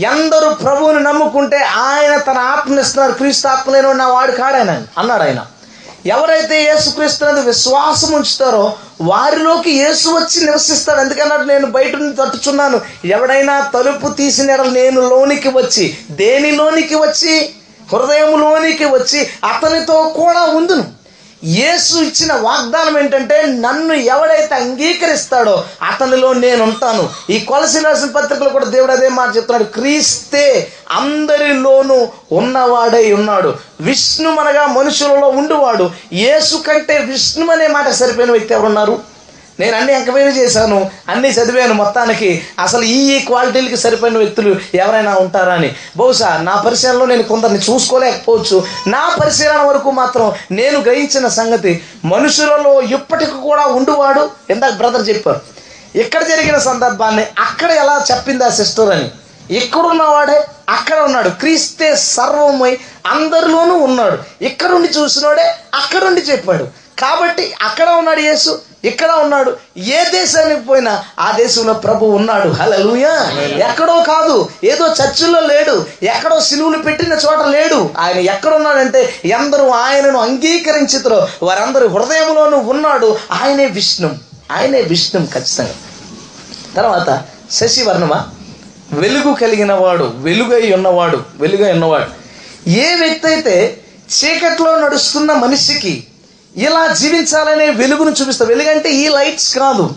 ఎందరు ప్రభువుని నమ్ముకుంటే ఆయన తన ఆత్మనిస్తున్నారు క్రీస్తు ఆత్మలేని నా వాడు కాడాయన అన్నాడు ఆయన. ఎవరైతే యేసుక్రీస్తునందు విశ్వాసం ఉంచుతారో వారిలోకి యేసు వచ్చి నివసిస్తాడు. ఎందుకన్నట్టు నేను బయట నుండి తట్టుచున్నాను. ఎవడైనా తలుపు తీసిన నేను లోనికి వచ్చి దేనిలోనికి వచ్చి? హృదయంలోనికి వచ్చి అతనితో కూడా ఉందును. యేసు ఇచ్చిన వాగ్దానం ఏంటంటే నన్ను ఎవడైతే అంగీకరిస్తాడో అతనిలో నేను ఉంటాను ఈ కొలసి రాసిన పత్రికలో కూడా దేవుడు అదే మాట చెప్తున్నాడు. క్రీస్తే అందరిలోనూ ఉన్నవాడై ఉన్నాడు. విష్ణుమనగా మనుషులలో ఉండువాడు. యేసు కంటే విష్ణు అనే మాట సరిపోయిన వ్యక్తి ఎవరున్నారు? నేను అన్ని ఎంక్వైరీ చేశాను అన్ని చదివాను మొత్తానికి. అసలు ఈ ఈ క్వాలిటీలకి సరిపోయిన వ్యక్తులు ఎవరైనా ఉంటారా అని. బహుశా నా పరిశీలనలో నేను కొందరిని చూసుకోలేకపోవచ్చు. నా పరిశీలన వరకు మాత్రం నేను గ్రహించిన సంగతి మనుషులలో ఇప్పటికి కూడా ఉండువాడు ఇందాక బ్రదర్ చెప్పారు. ఇక్కడ జరిగిన సందర్భాన్ని అక్కడ ఎలా చెప్పింది ఆ సిస్టర్ అని. ఇక్కడున్నవాడే అక్కడ ఉన్నాడు. క్రీస్తే సర్వమై అందరిలోనూ ఉన్నాడు. ఇక్కడుండి చూసినోడే అక్కడుండి చెప్పాడు. కాబట్టి అక్కడ ఉన్నాడు యేసు. ఇక్కడ ఉన్నాడు? ఏ దేశానికి పోయినా ఆ దేశంలో ప్రభు ఉన్నాడు. హలలుయా ఎక్కడో కాదు. ఏదో చర్చిల్లో లేడు. ఎక్కడో సిలువులు పెట్టిన చోట లేడు. ఆయన ఎక్కడ ఉన్నాడంటే ఎందరూ ఆయనను అంగీకరించుతారో. వారందరి హృదయంలోనూ ఉన్నాడు. ఆయనే విష్ణు. ఆయనే విష్ణు ఖచ్చితంగా. తర్వాత శశివర్ణమ వెలుగు కలిగిన వాడు వెలుగై ఉన్నవాడు వెలుగై ఉన్నవాడు. ఏ వ్యక్తి అయితే చీకట్లో నడుస్తున్న మనిషికి ఇలా జీవించాలనే వెలుగును చూపిస్తాం వెలుగంటే ఈ లైట్స్ కాదు.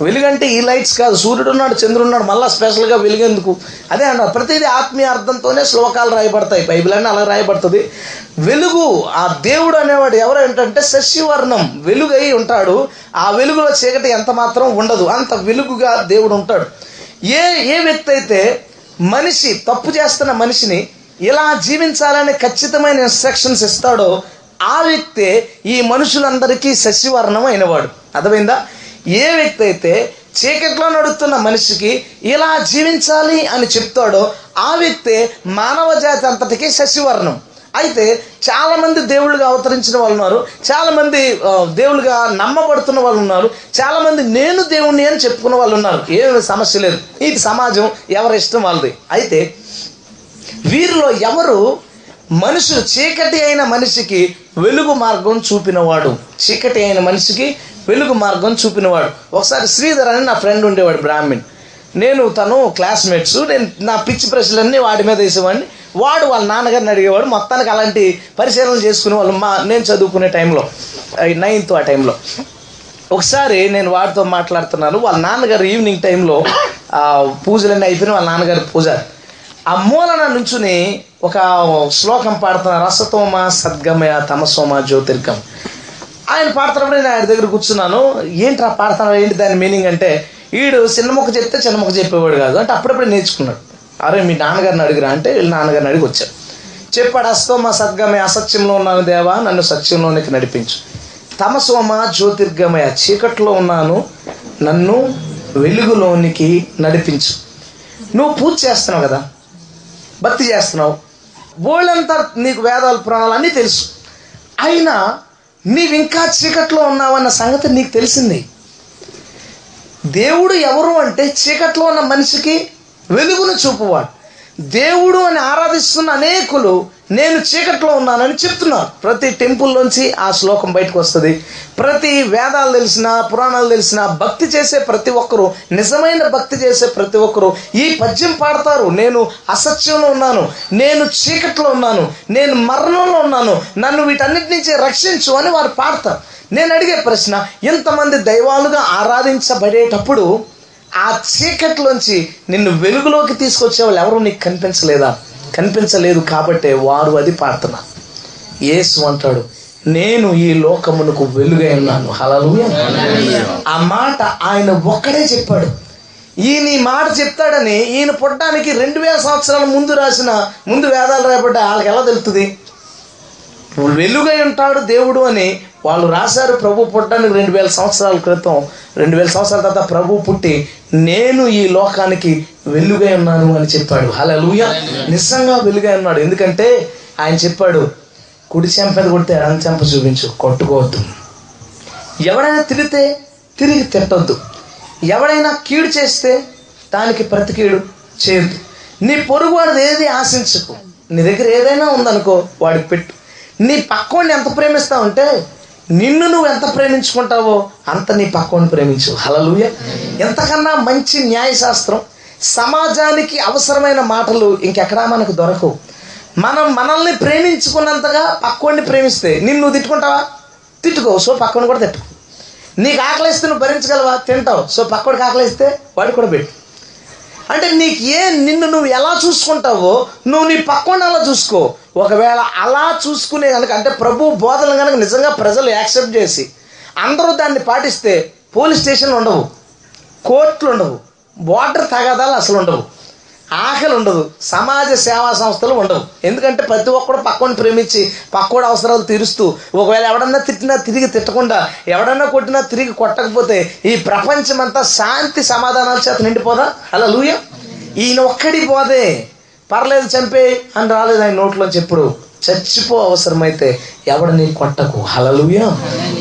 వెలుగంటే ఈ లైట్స్ కాదు. సూర్యుడు ఉన్నాడు చంద్రుడు ఉన్నాడు మళ్ళీ స్పెషల్గా వెలుగెందుకు. అదే అన్నారు ప్రతిదీ ఆత్మీయ అర్థంతోనే శ్లోకాలు రాయబడతాయి. బైబిల్ అని అలా రాయబడుతుంది. వెలుగు ఆ దేవుడు అనేవాడు ఎవరు ఏంటంటే శశివర్ణం వెలుగై ఉంటాడు. ఆ వెలుగులో చీకటి ఎంత మాత్రం ఉండదు. అంత వెలుగుగా దేవుడు ఉంటాడు. ఏ ఏ వ్యక్తి అయితే మనిషి తప్పు చేస్తున్న మనిషిని ఇలా జీవించాలని ఖచ్చితమైన ఇన్స్ట్రక్షన్స్ ఇస్తాడో ఆ వ్యక్తే ఈ మనుషులందరికీ శశివర్ణం అయినవాడు. అర్థమైందా? ఏ వ్యక్తి అయితే చీకట్లో నడుస్తున్న మనిషికి ఇలా జీవించాలి అని చెప్తాడో ఆ వ్యక్తే మానవ జాతి అంతటికి శశివర్ణం అయితే చాలామంది దేవుళ్ళుగా అవతరించిన వాళ్ళు ఉన్నారు. చాలామంది దేవుళ్ళుగా నమ్మబడుతున్న వాళ్ళు ఉన్నారు. చాలామంది నేను దేవుణ్ణి అని చెప్పుకున్న వాళ్ళు ఉన్నారు. ఏమి సమస్య లేదు. ఇది సమాజం ఎవరి ఇష్టం వాళ్ళది. అయితే వీరిలో ఎవరు మనుషులు చీకటి అయిన మనిషికి వెలుగు మార్గం చూపినవాడు. చీకటి అయిన మనిషికి వెలుగు మార్గం చూపినవాడు. ఒకసారి శ్రీధర్ అని నా ఫ్రెండ్ ఉండేవాడు బ్రాహ్మణ్. నేను తను క్లాస్మేట్స్ నేను నా పిచ్చి ప్రశ్నలన్నీ వాడి మీద వేసేవాడిని. వాడు వాళ్ళ నాన్నగారిని అడిగేవాడు మొత్తానికి అలాంటి పరిశీలన చేసుకునే వాళ్ళు మా నేను చదువుకునే టైంలో నైన్త్ ఆ టైంలో. ఒకసారి నేను వాడితో మాట్లాడుతున్నాను వాళ్ళ నాన్నగారు ఈవినింగ్ టైంలో పూజలన్నీ అయిపోయిన వాళ్ళ నాన్నగారు పూజ. ఆ మూలన నుంచుని ఒక శ్లోకం పాడుతున్న రసతోమ సద్గమయ తమసోమ జ్యోతిర్గం. ఆయన పాడుతున్నప్పుడు నేను ఆయన దగ్గర కూర్చున్నాను ఏంట్రా పాడుతున్నాడు ఏంటి దాని మీనింగ్ అంటే వీడు చిన్న మొక్క చెప్తే చిన్న మొక్క చెప్పేవాడు కాదు అంటే అప్పుడప్పుడు నేర్చుకున్నాడు. అరే మీ నాన్నగారిని అడిగిరా అంటే వీళ్ళ నాన్నగారిని అడిగి వచ్చాడు చెప్పాడు అస్తోమ సద్గమయ అసత్యంలో ఉన్నాను దేవా నన్ను సత్యంలోనికి నడిపించు. తమసోమ జ్యోతిర్గమయ చీకట్లో ఉన్నాను నన్ను వెలుగులోనికి నడిపించు. నువ్వు పూజ చేస్తున్నావు కదా భక్తి చేస్తున్నావు. బోళ్ళంతా నీకు వేదాలు పురాణాలు అన్నీ తెలుసు. అయినా నీవు ఇంకా చీకట్లో ఉన్నావన్న సంగతి నీకు తెలిసింది. దేవుడు ఎవరు అంటే చీకట్లో ఉన్న మనిషికి వెలుగును చూపువాడు. దేవుడు అని ఆరాధిస్తున్న అనేకులు నేను చీకట్లో ఉన్నానని చెప్తున్నారు. ప్రతి టెంపుల్లోంచి ఆ శ్లోకం బయటకు వస్తుంది. ప్రతి వేదాలు తెలిసిన పురాణాలు తెలిసిన భక్తి చేసే ప్రతి ఒక్కరూ నిజమైన భక్తి చేసే ప్రతి ఒక్కరూ ఈ పద్యం పాడతారు. నేను అసత్యంలో ఉన్నాను. నేను చీకట్లో ఉన్నాను. నేను మరణంలో ఉన్నాను. నన్ను వీటన్నిటి నుంచి రక్షించు అని వారు పాడతారు. నేను అడిగే ప్రశ్న ఇంతమంది దైవాలుగా ఆరాధించబడేటప్పుడు ఆ చీకట్లోంచి నిన్ను వెలుగులోకి తీసుకొచ్చే వాళ్ళు ఎవరు నీకు కనిపించలేదా? కనిపించలేదు కాబట్టే వారు అది పాడుతున్నారు యేసు అంటాడు నేను ఈ లోకమునకు వెలుగై ఉన్నాను. హలలుయ ఆ మాట ఆయన ఒక్కడే చెప్పాడు. ఈయన ఈ మాట చెప్తాడని ఈయన పుట్టడానికి రెండు వేల సంవత్సరాల ముందు రాసిన ముందు వేదాలు రాయబడ్డ వాళ్ళకి ఎలా తెలుస్తుంది? వెలుగై ఉంటాడు దేవుడు అని వాళ్ళు రాశారు ప్రభు పుట్టడానికి రెండు వేల సంవత్సరాల క్రితం. రెండు వేల సంవత్సరాల తర్వాత ప్రభు పుట్టి నేను ఈ లోకానికి వెలుగై ఉన్నాను అని చెప్పాడు. హలలుయ నిజంగా వెలుగై ఉన్నాడు. ఎందుకంటే ఆయన చెప్పాడు కుడి చెంపద కొడితే ఎడం చెంప చూపించు కొట్టుకోవద్దు. ఎవడైనా తిరిగితే తిరిగి తిట్టొద్దు. ఎవడైనా కీడు చేస్తే దానికి ప్రతి కీడు చేయొద్దు. నీ పొరుగు వాడిది ఏది ఆశించకు. నీ దగ్గర ఏదైనా ఉందనుకో వాడికి పెట్టు. నీ పక్కోడిని ఎంత ప్రేమిస్తావంటే నిన్ను నువ్వు ఎంత ప్రేమించుకుంటావో అంత నీ పక్కోడిని ప్రేమించు. హలలుయ ఎంతకన్నా మంచి న్యాయశాస్త్రం సమాజానికి అవసరమైన మాటలు ఇంకెక్కడా మనకు దొరకవు. మనం మనల్ని ప్రేమించుకున్నంతగా పక్కోడిని ప్రేమిస్తే నిన్ను నువ్వు తిట్టుకుంటావా? తిట్టుకో. సో పక్కని కూడా తిట్టు. నీకు ఆకలిస్తే నువ్వు భరించగలవా? తింటావు. సో పక్కడికి ఆకలిస్తే వాడికి కూడా పెట్టు. అంటే నీకు ఏ నిన్ను నువ్వు ఎలా చూసుకుంటావో నువ్వు నీ పక్కన అలా చూసుకో. ఒకవేళ అలా చూసుకునే కనుక అంటే ప్రభు బోధన కనుక నిజంగా ప్రజలు యాక్సెప్ట్ చేసి అందరూ దాన్ని పాటిస్తే పోలీస్ స్టేషన్లు ఉండవు కోర్టులు ఉండవు బోర్డర్ తగాదాలు అసలు ఉండవు ఆకలి ఉండదు సమాజ సేవా సంస్థలు ఉండవు. ఎందుకంటే ప్రతి ఒక్కడు పక్కని ప్రేమించి పక్కోడు అవసరాలు తీరుస్తూ ఒకవేళ ఎవడన్నా తిట్టినా తిరిగి తిట్టకుండా ఎవడన్నా కొట్టినా తిరిగి కొట్టకపోతే ఈ ప్రపంచమంతా శాంతి సమాధానాల చేత నిండిపోదా? అలా లూయ ఈయన ఒక్కడి పోదే పర్లేదు చంపే అని రాలేదు ఆయన నోట్లోంచి ఎప్పుడు. చచ్చిపో అవసరమైతే ఎవడని కొట్టకు. హలలుయ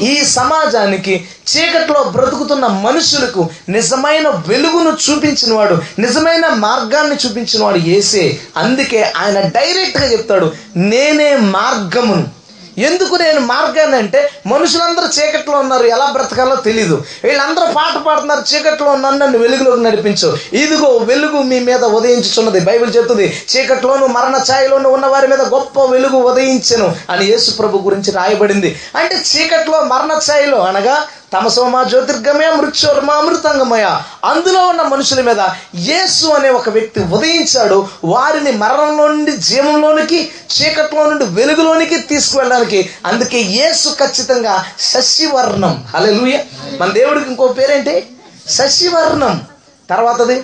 ఈ సమాజానికి చీకట్లో బ్రతుకుతున్న మనుషులకు నిజమైన వెలుగును చూపించిన వాడు నిజమైన మార్గాన్ని చూపించిన వాడు ఏసే అందుకే ఆయన డైరెక్ట్గా చెప్తాడు నేనే మార్గమును. ఎందుకు నేను మార్గాన్ని అంటే మనుషులందరూ చీకట్లో ఉన్నారు ఎలా బ్రతకాలో తెలీదు. వీళ్ళందరూ పాట పాడుతున్నారు చీకట్లో ఉన్నాను నన్ను వెలుగులోకి నడిపించు. ఇదిగో వెలుగు మీ మీద ఉదయించుచున్నది. బైబిల్ చెప్తుంది చీకట్లోను మరణ ఛాయలోను ఉన్న వారి మీద గొప్ప వెలుగు ఉదయించను అని యేసు ప్రభు గురించి రాయబడింది. అంటే చీకట్లో మరణ ఛాయలో అనగా తమసోమా జ్యోతిర్గమయ మృత్యోర్మా అమృతంగమయ. అందులో ఉన్న మనుషుల మీద యేసు అనే ఒక వ్యక్తి ఉదయించాడు. వారిని మరణంలో నుండి జీవంలోనికి చీకట్లో నుండి వెలుగులోనికి తీసుకువెళ్ళడానికి. అందుకే యేసు ఖచ్చితంగా శశివర్ణం. హల్లెలూయా. మన దేవుడికి ఇంకో పేరేంటి? శశివర్ణం. తర్వాతది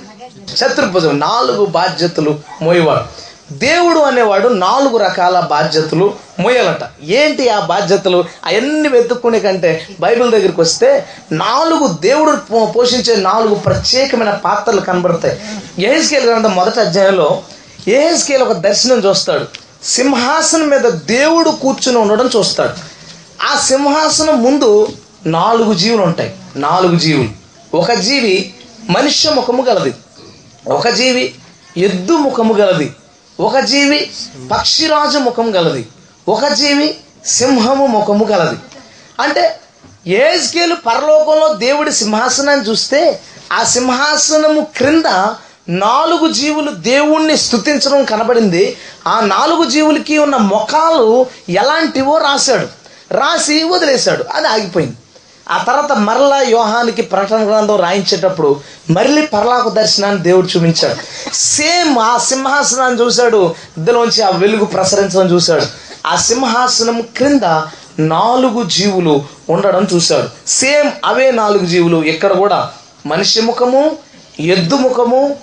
చతుర్భుజం నాలుగు బాధ్యతలు మోయవాడు దేవుడు అనేవాడు నాలుగు రకాల బాధ్యతలు మోయాలట ఏంటి ఆ బాధ్యతలు? అవన్నీ వెతుక్కునే కంటే బైబిల్ దగ్గరికి వస్తే నాలుగు దేవుడు పో- పోషించే నాలుగు ప్రత్యేకమైన పాత్రలు కనబడతాయి. ఏహెస్కేల్ గ్రంథం మొదటి అధ్యాయంలో ఏహెస్కేల్ ఒక దర్శనం చూస్తాడు. సింహాసనం మీద దేవుడు కూర్చుని ఉండడం చూస్తాడు. ఆ సింహాసనం ముందు నాలుగు జీవులు ఉంటాయి. నాలుగు జీవులు. ఒక జీవి మనుష్య ముఖము గలది. ఒక జీవి ఎద్దు ముఖము గలది. ఒక జీవి పక్షిరాజు ముఖం గలది. ఒక జీవి సింహము ముఖము గలది. అంటే ఏజ్కేలు పరలోకంలో దేవుడి సింహాసనాన్ని చూస్తే ఆ సింహాసనము క్రింద నాలుగు జీవులు దేవుణ్ణి స్తుతించడం కనబడింది. ఆ నాలుగు జీవులకి ఉన్న ముఖాలు ఎలాంటివో రాశాడు. రాసి వదిలేశాడు. అది ఆగిపోయింది. ఆ తర్వాత మరలా యోహానికి ప్రకటన గ్రంథం రాయించేటప్పుడు మళ్ళీ పర్లాకు దర్శనాన్ని దేవుడు చూపించాడు. సేమ్ ఆ సింహాసనాన్ని చూశాడు ఇందులోంచి ఆ వెలుగు ప్రసరించడం చూశాడు. ఆ సింహాసనం క్రింద నాలుగు జీవులు ఉండడం చూశాడు. సేమ్ అవే నాలుగు జీవులు. ఇక్కడ కూడా మనిషి ముఖము ఎద్దు ముఖము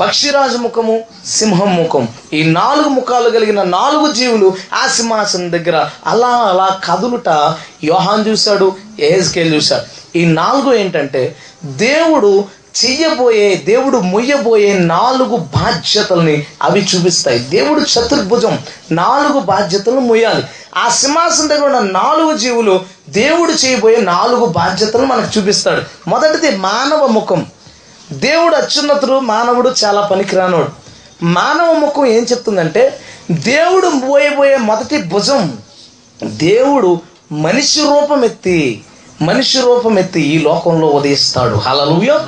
పక్షిరాజు ముఖము సింహం ముఖం. ఈ నాలుగు ముఖాలు కలిగిన నాలుగు జీవులు ఆ సింహాసనం దగ్గర అలా అలా కదులుట యోహాన్ చూశాడు ఏహెజ్కేల్ చూశాడు. ఈ నాలుగు ఏంటంటే దేవుడు చెయ్యబోయే దేవుడు మొయ్యబోయే నాలుగు బాధ్యతల్ని అవి చూపిస్తాయి. దేవుడు చతుర్భుజం నాలుగు బాధ్యతలు మొయ్యాలి. ఆ సింహాసనం దగ్గర ఉన్న నాలుగు జీవులు దేవుడు చేయబోయే నాలుగు బాధ్యతలు మనకు చూపిస్తాడు. మొదటిది మానవ ముఖం. దేవుడు అత్యున్నతుడు మానవుడు చాలా పనికిరానోడు. మానవ ముఖం ఏం చెప్తుందంటే దేవుడు పోయబోయే మొదటి భుజం దేవుడు మనిషి రూపం ఎత్తి మనిషి రూపం ఎత్తి ఈ లోకంలో ఉదయిస్తాడు. హలలుయ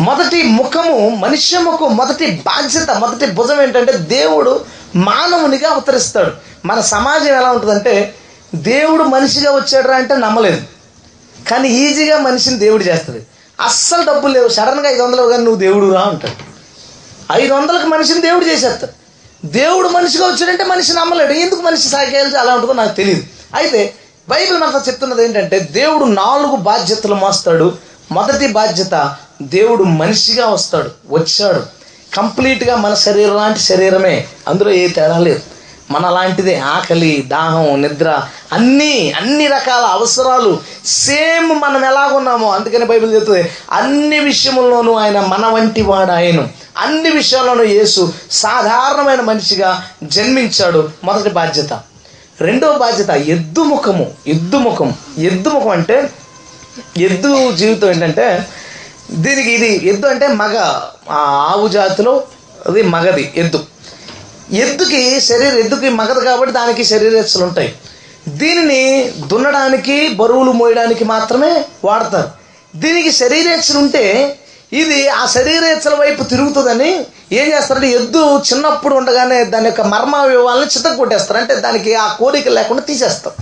మొదటి ముఖము మనిషి ముఖం మొదటి బాధ్యత మొదటి భుజం ఏంటంటే దేవుడు మానవునిగా అవతరిస్తాడు. మన సమాజం ఎలా ఉంటుందంటే దేవుడు మనిషిగా వచ్చాడు అంటే నమ్మలేదు. కానీ ఈజీగా మనిషిని దేవుడు చేస్తుంది. అస్సలు డబ్బులు లేవు. సడన్గా ఐదు వందలు కానీ నువ్వు దేవుడు రా అంటాడు. ఐదు వందలకు మనిషిని దేవుడు చేసేస్తాడు. దేవుడు మనిషిగా వచ్చాడంటే మనిషి నమ్మలేడు. ఎందుకు మనిషి సాగేయాలి? అలా ఉంటుందో నాకు తెలియదు అయితే బైబిల్ మనతో చెప్తున్నది ఏంటంటే దేవుడు నాలుగు బాధ్యతలు మోస్తాడు. మొదటి బాధ్యత దేవుడు మనిషిగా వస్తాడు. వచ్చాడు. కంప్లీట్గా మన శరీరం లాంటి శరీరమే. అందులో ఏ తేడా లేదు. మన లాంటిదే ఆకలి దాహం నిద్ర అన్నీ అన్ని రకాల అవసరాలు సేమ్ మనం ఎలాగున్నామో అందుకని బైబిల్ చెప్తుంది. అన్ని విషయంలోనూ ఆయన మన వంటి వాడు ఆయన అన్ని విషయాల్లోనూ యేసు సాధారణమైన మనిషిగా జన్మించాడు. మొదటి బాధ్యత. రెండవ బాధ్యత ఎద్దు ముఖము ఎద్దు ముఖం ఎద్దు ముఖం అంటే ఎద్దు జీవితం ఏంటంటే దీనికి ఇది ఎద్దు అంటే మగ. ఆవు జాతిలో అది మగది ఎద్దు. ఎద్దుకి శరీర ఎద్దుకి మగదు కాబట్టి దానికి శరీరేచ్ఛలు ఉంటాయి. దీనిని దున్నడానికి బరువులు మోయడానికి మాత్రమే వాడతారు. దీనికి శరీరేచ్ఛలు ఉంటే ఇది ఆ శరీరేచ్ఛల వైపు తిరుగుతుందని ఏం చేస్తారంటే ఎద్దు చిన్నప్పుడు ఉండగానే దాని యొక్క మర్మ వివాహాలను చిత్త కొట్టేస్తారు అంటే దానికి ఆ కోరిక లేకుండా తీసేస్తారు.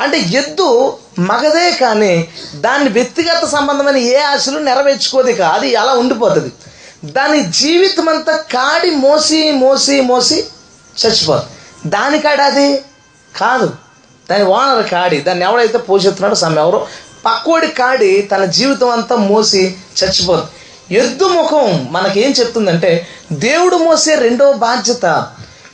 అంటే ఎద్దు మగదే కానీ దాని వ్యక్తిగత సంబంధమైన ఏ ఆశలు నెరవేర్చుకోదు కాదు అది అలా ఉండిపోతుంది. దాని జీవితం అంతా కాడి మోసి మోసి మోసి చచ్చిపోతుంది. దాని కాడి అది? కాదు. దాని ఓనర్ కాడి. దాన్ని ఎవడైతే పోషిస్తున్నాడో సమ్ ఎవరో పక్కోడి కాడి తన జీవితం అంతా మోసి చచ్చిపోతుంది. ఎద్దు ముఖం మనకేం చెప్తుందంటే దేవుడు మోసే రెండవ బాధ్యత.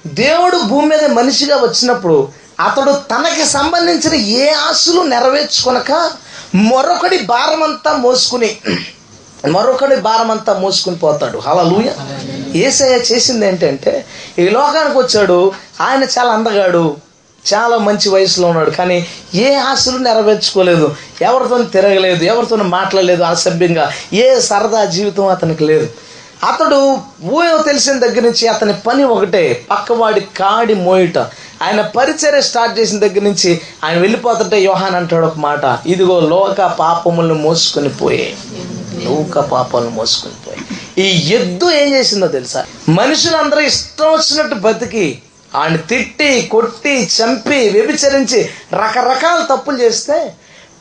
దేవుడు భూమి మీద మనిషిగా వచ్చినప్పుడు అతడు తనకి సంబంధించిన ఏ ఆశలు నెరవేర్చుకొనక మరొకటి భారమంతా మోసుకుని మరొకటి భారమంతా మోసుకుని పోతాడు. అలా లూయ ఏసయ్య చేసింది ఏంటంటే ఈ లోకానికి వచ్చాడు ఆయన చాలా అందగాడు చాలా మంచి వయసులో ఉన్నాడు కానీ ఏ ఆశలు నెరవేర్చుకోలేదు. ఎవరితో తిరగలేదు ఎవరితో మాట్లాడలేదు అసభ్యంగా ఏ సరదా జీవితం అతనికి లేదు. అతడు ఊహ తెలిసిన దగ్గర నుంచి అతని పని ఒకటే పక్కవాడి కాడి మోయుట. ఆయన పరిచర్య స్టార్ట్ చేసిన దగ్గర నుంచి ఆయన వెళ్ళిపోతుంటే యోహాన్ అంటాడు ఒక మాట ఇదిగో లోక పాపములను మోసుకొని పోయే. లోక పాపాలను మోసుకొని పోయి. ఈ ఎద్దు ఏం చేసిందో తెలుసా? మనుషులందరూ ఇష్టం వచ్చినట్టు బతికి ఆయన తిట్టి కొట్టి చంపి వ్యభిచరించి రకరకాల తప్పులు చేస్తే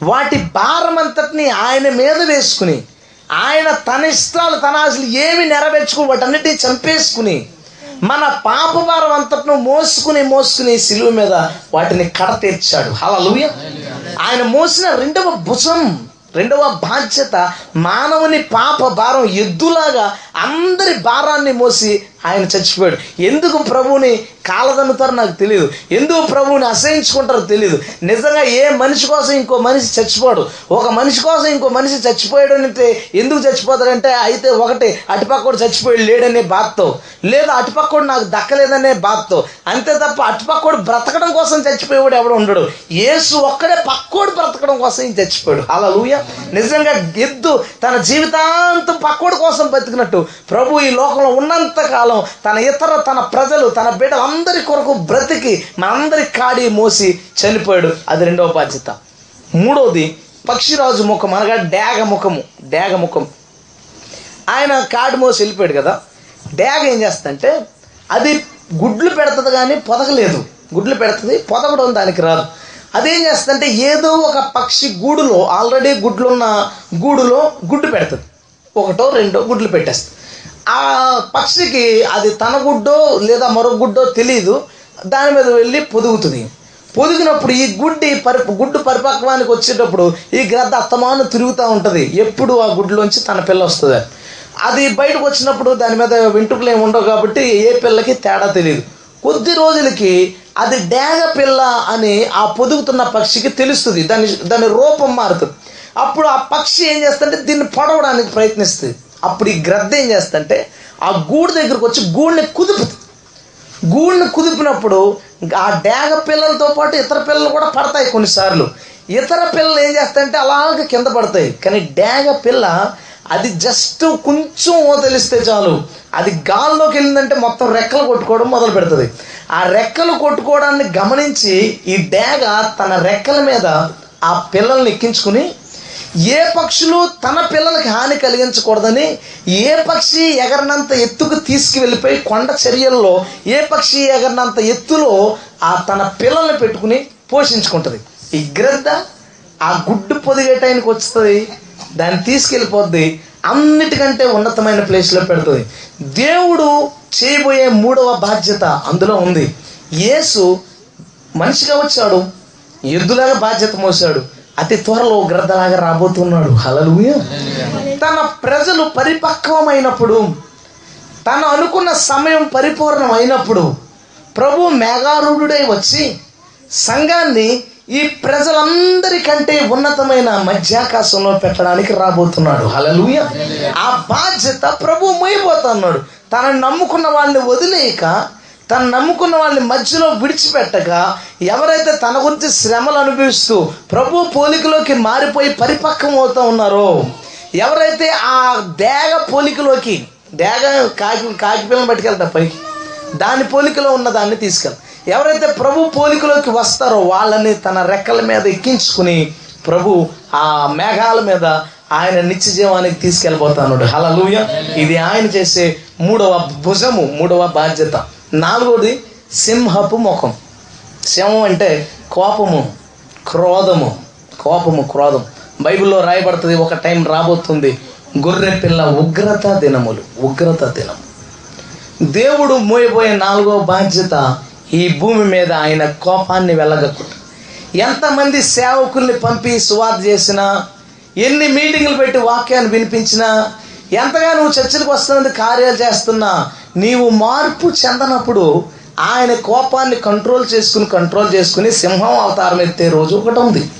వాటి భారం అంతటిని ఆయన మీద వేసుకుని ఆయన తన ఇష్టాలు తన ఆశలు ఏమి నెరవేర్చుకుని వాటన్నిటిని చంపేసుకుని మన పాప భారం అంతటిను మోసుకుని మోసుకుని సిలువ మీద వాటిని కడతీర్చాడు. హలలుయ ఆయన మోసిన రెండవ భుజం రెండవ బాధ్యత మానవుని పాప భారం ఎద్దులాగా అందరి భారాన్ని మోసి ఆయన చచ్చిపోయాడు. ఎందుకు ప్రభుని కాలదన్నుతారో నాకు తెలియదు ఎందుకు ప్రభువుని అసహించుకుంటారో తెలియదు నిజంగా ఏ మనిషి కోసం ఇంకో మనిషి చచ్చిపోడు? ఒక మనిషి కోసం ఇంకో మనిషి చచ్చిపోయాడు అంటే ఎందుకు చచ్చిపోతాడంటే అయితే ఒకటి అటుపక్కడు చచ్చిపోయాడు లేడనే బాధతో. లేదా అటుపక్కడు నాకు దక్కలేదనే బాధతో. అంతే తప్ప అటుపక్కడు బ్రతకడం కోసం చచ్చిపోయేవాడు ఎవడు ఉండడు. ఏసు ఒక్కడే పక్కోడు బ్రతకడం కోసం చచ్చిపోయాడు. అలా లూయ నిజంగా ఎద్దు తన జీవితాంతం పక్కోడు కోసం బతికినట్టు. ప్రభు ఈ లోకంలో ఉన్నంత కాలం తన ఇతర తన ప్రజలు తన బిడ్డ మనందరి కొరకు బ్రతికి మనందరి కాడి మోసి చనిపోయాడు. అది రెండవ బాధ్యత. మూడవది పక్షిరాజు ముఖం అనగా డేగ ముఖము డేగ ముఖం. ఆయన కాడి మోసి వెళ్ళిపోయాడు కదా డేగ ఏం చేస్తుందంటే అది గుడ్లు పెడుతుంది కానీ పొదగలేదు గుడ్లు పెడుతుంది పొదగడం దానికి రాదు. అదేం చేస్తుందంటే ఏదో ఒక పక్షి గూడులో ఆల్రెడీ గుడ్లున్న గూడులో గుడ్డు పెడుతుంది. ఒకటో రెండో గుడ్లు పెట్టేస్తుంది. ఆ పక్షికి అది తన గుడ్డో లేదా మరో గుడ్డో తెలియదు దాని మీద వెళ్ళి పొదుగుతుంది. పొదిగినప్పుడు ఈ గుడ్డి పరి గుడ్డు పరిపక్వానికి వచ్చేటప్పుడు ఈ గ్రద్ద అత్తమాను తిరుగుతూ ఉంటుంది. ఎప్పుడు ఆ గుడ్లోంచి తన పిల్ల వస్తుంది. అది బయటకు వచ్చినప్పుడు దాని మీద వెంట్రుకలు ఏమి ఉండవు కాబట్టి ఏ పిల్లకి తేడా తెలియదు కొద్ది రోజులకి అది డేగ పిల్ల అని ఆ పొదుగుతున్న పక్షికి తెలుస్తుంది. దాని దాని రూపం మారుతుంది. అప్పుడు ఆ పక్షి ఏం చేస్తుంటే దీన్ని పొడవడానికి ప్రయత్నిస్తుంది. అప్పుడు ఈ గ్రద్ద ఏం చేస్తుంటే ఆ గూడు దగ్గరకు వచ్చి గూడిని కుదుపుతుంది గూడిని కుదిపినప్పుడు ఆ డేగ పిల్లలతో పాటు ఇతర పిల్లలు కూడా పడతాయి కొన్నిసార్లు. ఇతర పిల్లలు ఏం చేస్తాయంటే అలాగ కింద పడతాయి. కానీ డేగ పిల్ల అది జస్ట్ కొంచెం తెలిస్తే చాలు. అది గాల్లోకి వెళ్ళిందంటే మొత్తం రెక్కలు కొట్టుకోవడం మొదలు పెడుతుంది. ఆ రెక్కలు కొట్టుకోవడాన్ని గమనించి ఈ డేగ తన రెక్కల మీద ఆ పిల్లల్ని ఎక్కించుకుని ఏ పక్షులు తన పిల్లలకి హాని కలిగించకూడదని ఏ పక్షి ఎగరనంత ఎత్తుకు తీసుకువెళ్ళిపోయి కొండ చర్యల్లో ఏ పక్షి ఎగరనంత ఎత్తులో ఆ తన పిల్లల్ని పెట్టుకుని పోషించుకుంటుంది. ఈ గ్రద్ద ఆ గుడ్డు పొదిగే టైంకి వస్తుంది దాన్ని తీసుకెళ్ళిపోద్ది అన్నిటికంటే ఉన్నతమైన ప్లేస్లో పెడుతుంది. దేవుడు చేయబోయే మూడవ బాధ్యత అందులో ఉంది. యేసు మనిషిగా వచ్చాడు ఎద్దులాగా బాధ్యత మోసాడు అతి త్వరలో గ్రద్దలాగా రాబోతున్నాడు. హలలుయ తన ప్రజలు పరిపక్వమైనప్పుడు తను అనుకున్న సమయం పరిపూర్ణమైనప్పుడు ప్రభు మేఘారూఢుడై వచ్చి సంఘాన్ని ఈ ప్రజలందరికంటే ఉన్నతమైన మధ్యాకాశంలో పెట్టడానికి రాబోతున్నాడు. హలలుయ ఆ బాధ్యత ప్రభు మోయబోతున్నాడు. తనని నమ్ముకున్న వాళ్ళని వదిలేయక తను నమ్ముకున్న వాళ్ళని మధ్యలో విడిచిపెట్టక ఎవరైతే తన గురించి శ్రమలు అనుభవిస్తూ ప్రభు పోలికలోకి మారిపోయి పరిపక్వం అవుతూ ఉన్నారో ఎవరైతే ఆ దేగ పోలికలోకి దేగ కాకి కాకి పిల్లని పట్టుకెళ్తా పైకి దాని పోలికలో ఉన్న దాన్ని తీసుకెళ్ళి ఎవరైతే ప్రభు పోలికలోకి వస్తారో వాళ్ళని తన రెక్కల మీద ఎక్కించుకుని ప్రభు ఆ మేఘాల మీద ఆయన నిత్య జీవానికి తీసుకెళ్ళిపోతాను హలలుయ ఇది ఆయన చేసే మూడవ భుజము మూడవ బాధ్యత. నాలుగోది సింహపు ముఖం. సింహం అంటే కోపము క్రోధము. కోపము క్రోధం. బైబిల్లో రాయబడుతుంది ఒక టైం రాబోతుంది. గొర్రె పిల్ల ఉగ్రత దినములు ఉగ్రత దినం. దేవుడు మోయబోయే నాలుగో బాధ్యత ఈ భూమి మీద ఆయన కోపాన్ని వెళ్ళగక్కుంటాడు ఎంతమంది సేవకుల్ని పంపి సువార్త చేసినా ఎన్ని మీటింగ్లు పెట్టి వాక్యాన్ని వినిపించినా ఎంతగా నువ్వు చర్చలకు వస్తున్నందుకు కార్యాలు చేస్తున్నా నీవు మార్పు చెందనప్పుడు ఆయన కోపాన్ని కంట్రోల్ చేసుకుని కంట్రోల్ చేసుకుని సింహం అవతారం ఎత్తే రోజు ఒకటి ఉంది.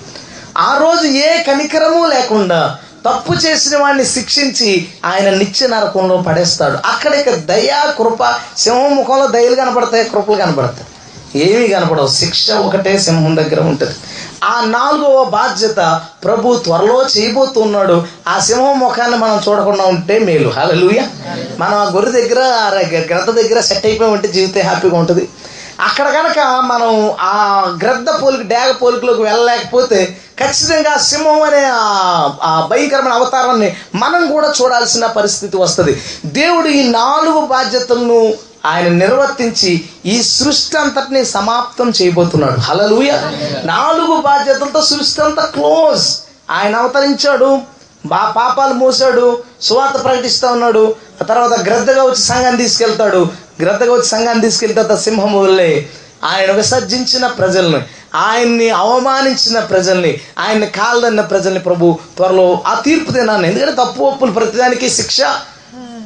ఆ రోజు ఏ కనికరము లేకుండా తప్పు చేసిన వాడిని శిక్షించి ఆయన నిత్య నరకంలో పడేస్తాడు. అక్కడ ఇక దయా కృప సింహం ముఖంలో దయలు కనపడతాయి కృపలు కనపడతాయి. ఏమీ కనపడవు. శిక్ష ఒకటే సింహం దగ్గర ఉంటుంది. ఆ నాలుగవ బాధ్యత ప్రభు త్వరలో చేయబోతున్నాడు. ఆ సింహం ముఖాన్ని మనం చూడకుండా ఉంటే మేలు. హలలుయ మనం ఆ గొర్రె దగ్గర ఆ గ్రద్ద దగ్గర సెట్ అయిపోయి ఉంటే జీవితం హ్యాపీగా ఉంటుంది. అక్కడ కనుక మనం ఆ గ్రద్ద పోలిక డేగ పోలికలోకి వెళ్ళలేకపోతే ఖచ్చితంగా సింహం అనే ఆ- ఆ భయంకరమైన అవతారాన్ని మనం కూడా చూడాల్సిన పరిస్థితి వస్తుంది. దేవుడు ఈ నాలుగు బాధ్యతలను ఆయన నిర్వర్తించి ఈ సృష్టి అంతటిని సమాప్తం చేయబోతున్నాడు. హలలుయ నాలుగు బాధ్యతలతో సృష్టి అంతా క్లోజ్. ఆయన అవతరించాడు బా పాపాలు మోసాడు సువార్త ప్రకటిస్తూ ఉన్నాడు ఆ తర్వాత గ్రద్దగా వచ్చి సంఘాన్ని తీసుకెళ్తాడు. గ్రద్దగా వచ్చి సంఘాన్ని తీసుకెళ్తే తర్వాత సింహం వల్లే ఆయన విసర్జించిన ప్రజల్ని ఆయన్ని అవమానించిన ప్రజల్ని ఆయన్ని కాలదన్న ప్రజల్ని ప్రభు త్వరలో ఆ తీర్పు తినాను ఎందుకంటే తప్పు ఒప్పులు ప్రతిదానికి శిక్ష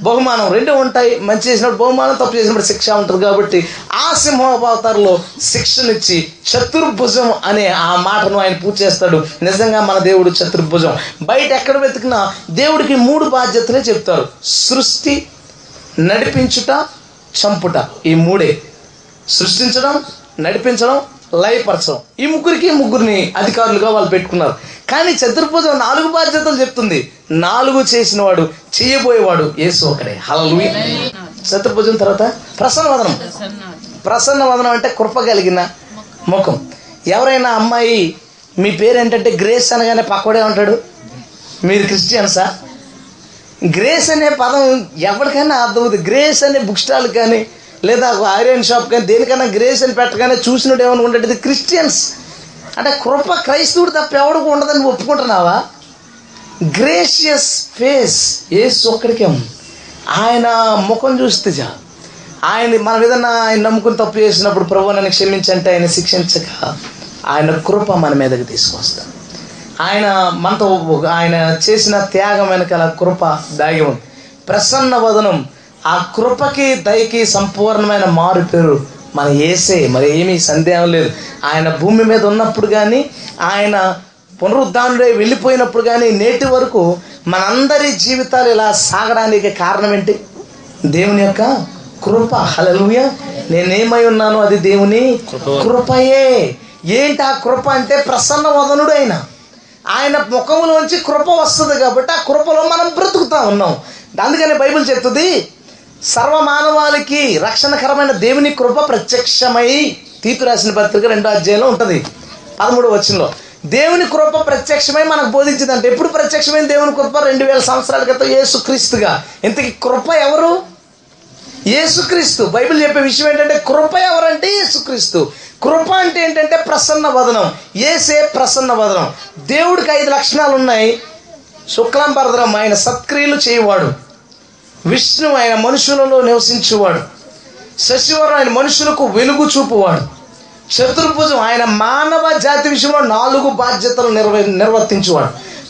బహుమానం రెండు ఉంటాయి. మంచి చేసినప్పుడు బహుమానం తప్పు చేసినప్పుడు శిక్ష ఉంటుంది కాబట్టి ఆ సింహావతారంలో శిక్షనిచ్చి చతుర్భుజం అనే ఆ మాటను ఆయన పూజ చేస్తాడు. నిజంగా మన దేవుడు చతుర్భుజం బయట ఎక్కడ వెతికినా దేవుడికి మూడు బాధ్యతలే చెప్తారు. సృష్టి నడిపించుట చంపుట. ఈ మూడే. సృష్టించడం నడిపించడం లయపరచడం ఈ ముగ్గురికి ముగ్గురిని అధికారులుగా వాళ్ళు పెట్టుకున్నారు. కానీ చతుర్భుజం నాలుగు బాధ్యతలు చెప్తుంది. నాలుగు చేసినవాడు చేయబోయేవాడు యేసు ఒకడే హలలు చతుర్భుజం తర్వాత ప్రసన్నవదనం. ప్రసన్నవదనం అంటే కృప కలిగిన ముఖం. ఎవరైనా అమ్మాయి మీ పేరు ఏంటంటే గ్రేస్ అనగానే పక్కడే ఉంటాడు. మీరు క్రిస్టియన్సా గ్రేస్ అనే పదం ఎవరికైనా అర్థమవుతుంది. గ్రేస్ అనే బుక్ స్టాల్ కానీ లేదా ఒక ఐరన్ షాప్ కానీ దేనికైనా గ్రేస్ అని పెట్టగానే చూసినట్టు ఏమనుకుంటే ఇది క్రిస్టియన్స్ అంటే కృప క్రైస్తవుడు తప్ప ఎవడికి ఉండదని ఒప్పుకుంటున్నావా? గ్రేషియస్ ఫేస్ ఏసు ఒక్కడికే ఆయన ముఖం చూస్తే చాలు. ఆయన మనం ఏదన్నా ఆయన నమ్ముకుని తప్పు చేసినప్పుడు ప్రభు నన్ను క్షమించంటే ఆయన శిక్షించక ఆయన కృప మన మీదకి తీసుకొస్తాడు. ఆయన మనతో ఆయన చేసిన త్యాగం వెనకాల కృప దాగి ఉంది. ప్రసన్న వదనం. ఆ కృపకి దయకి సంపూర్ణమైన మారు పేరు మన ఏసే మరి ఏమీ సందేహం లేదు. ఆయన భూమి మీద ఉన్నప్పుడు కానీ ఆయన పునరుద్ధానుడై వెళ్ళిపోయినప్పుడు కానీ నేటి వరకు మనందరి జీవితాలు ఇలా సాగడానికి కారణం ఏంటి? దేవుని యొక్క కృప. హలలుయ నేనేమై ఉన్నాను అది దేవుని కృపయే. ఏంటి ఆ కృప అంటే ప్రసన్న వదనుడు ఆయన. ఆయన ముఖంలోంచి కృప వస్తుంది కాబట్టి ఆ కృపలో మనం బ్రతుకుతా ఉన్నాం. అందుకని బైబిల్ చెప్తుంది సర్వమానవాళికి రక్షణకరమైన దేవుని కృప ప్రత్యక్షమై తీతు రాసిన పత్రిక రెండో అధ్యాయంలో ఉంటుంది. పదమూడు వచనంలో దేవుని కృప ప్రత్యక్షమై మనకు బోధించిందంటే. ఎప్పుడు ప్రత్యక్షమైన దేవుని కృప? రెండు వేల సంవత్సరాల క్రితం యేసుక్రీస్తుగా. ఇంతకీ కృప ఎవరు? యేసుక్రీస్తు. బైబిల్ చెప్పే విషయం ఏంటంటే కృప ఎవరంటే యేసుక్రీస్తు. కృప అంటే ఏంటంటే ప్రసన్న వదనం. ఏసే ప్రసన్న వదనం. దేవుడికి ఐదు లక్షణాలు ఉన్నాయి శుక్లాంబరదనం ఆయన సత్క్రియలు చేయవాడు. విష్ణు ఆయన మనుషులలో నివసించేవాడు. శశివరం ఆయన మనుషులకు వెలుగు చూపువాడు. చతుర్భుజం ఆయన మానవ జాతి విషయంలో నాలుగు బాధ్యతలు నిర్వ నిర్వర్తించేవాడు.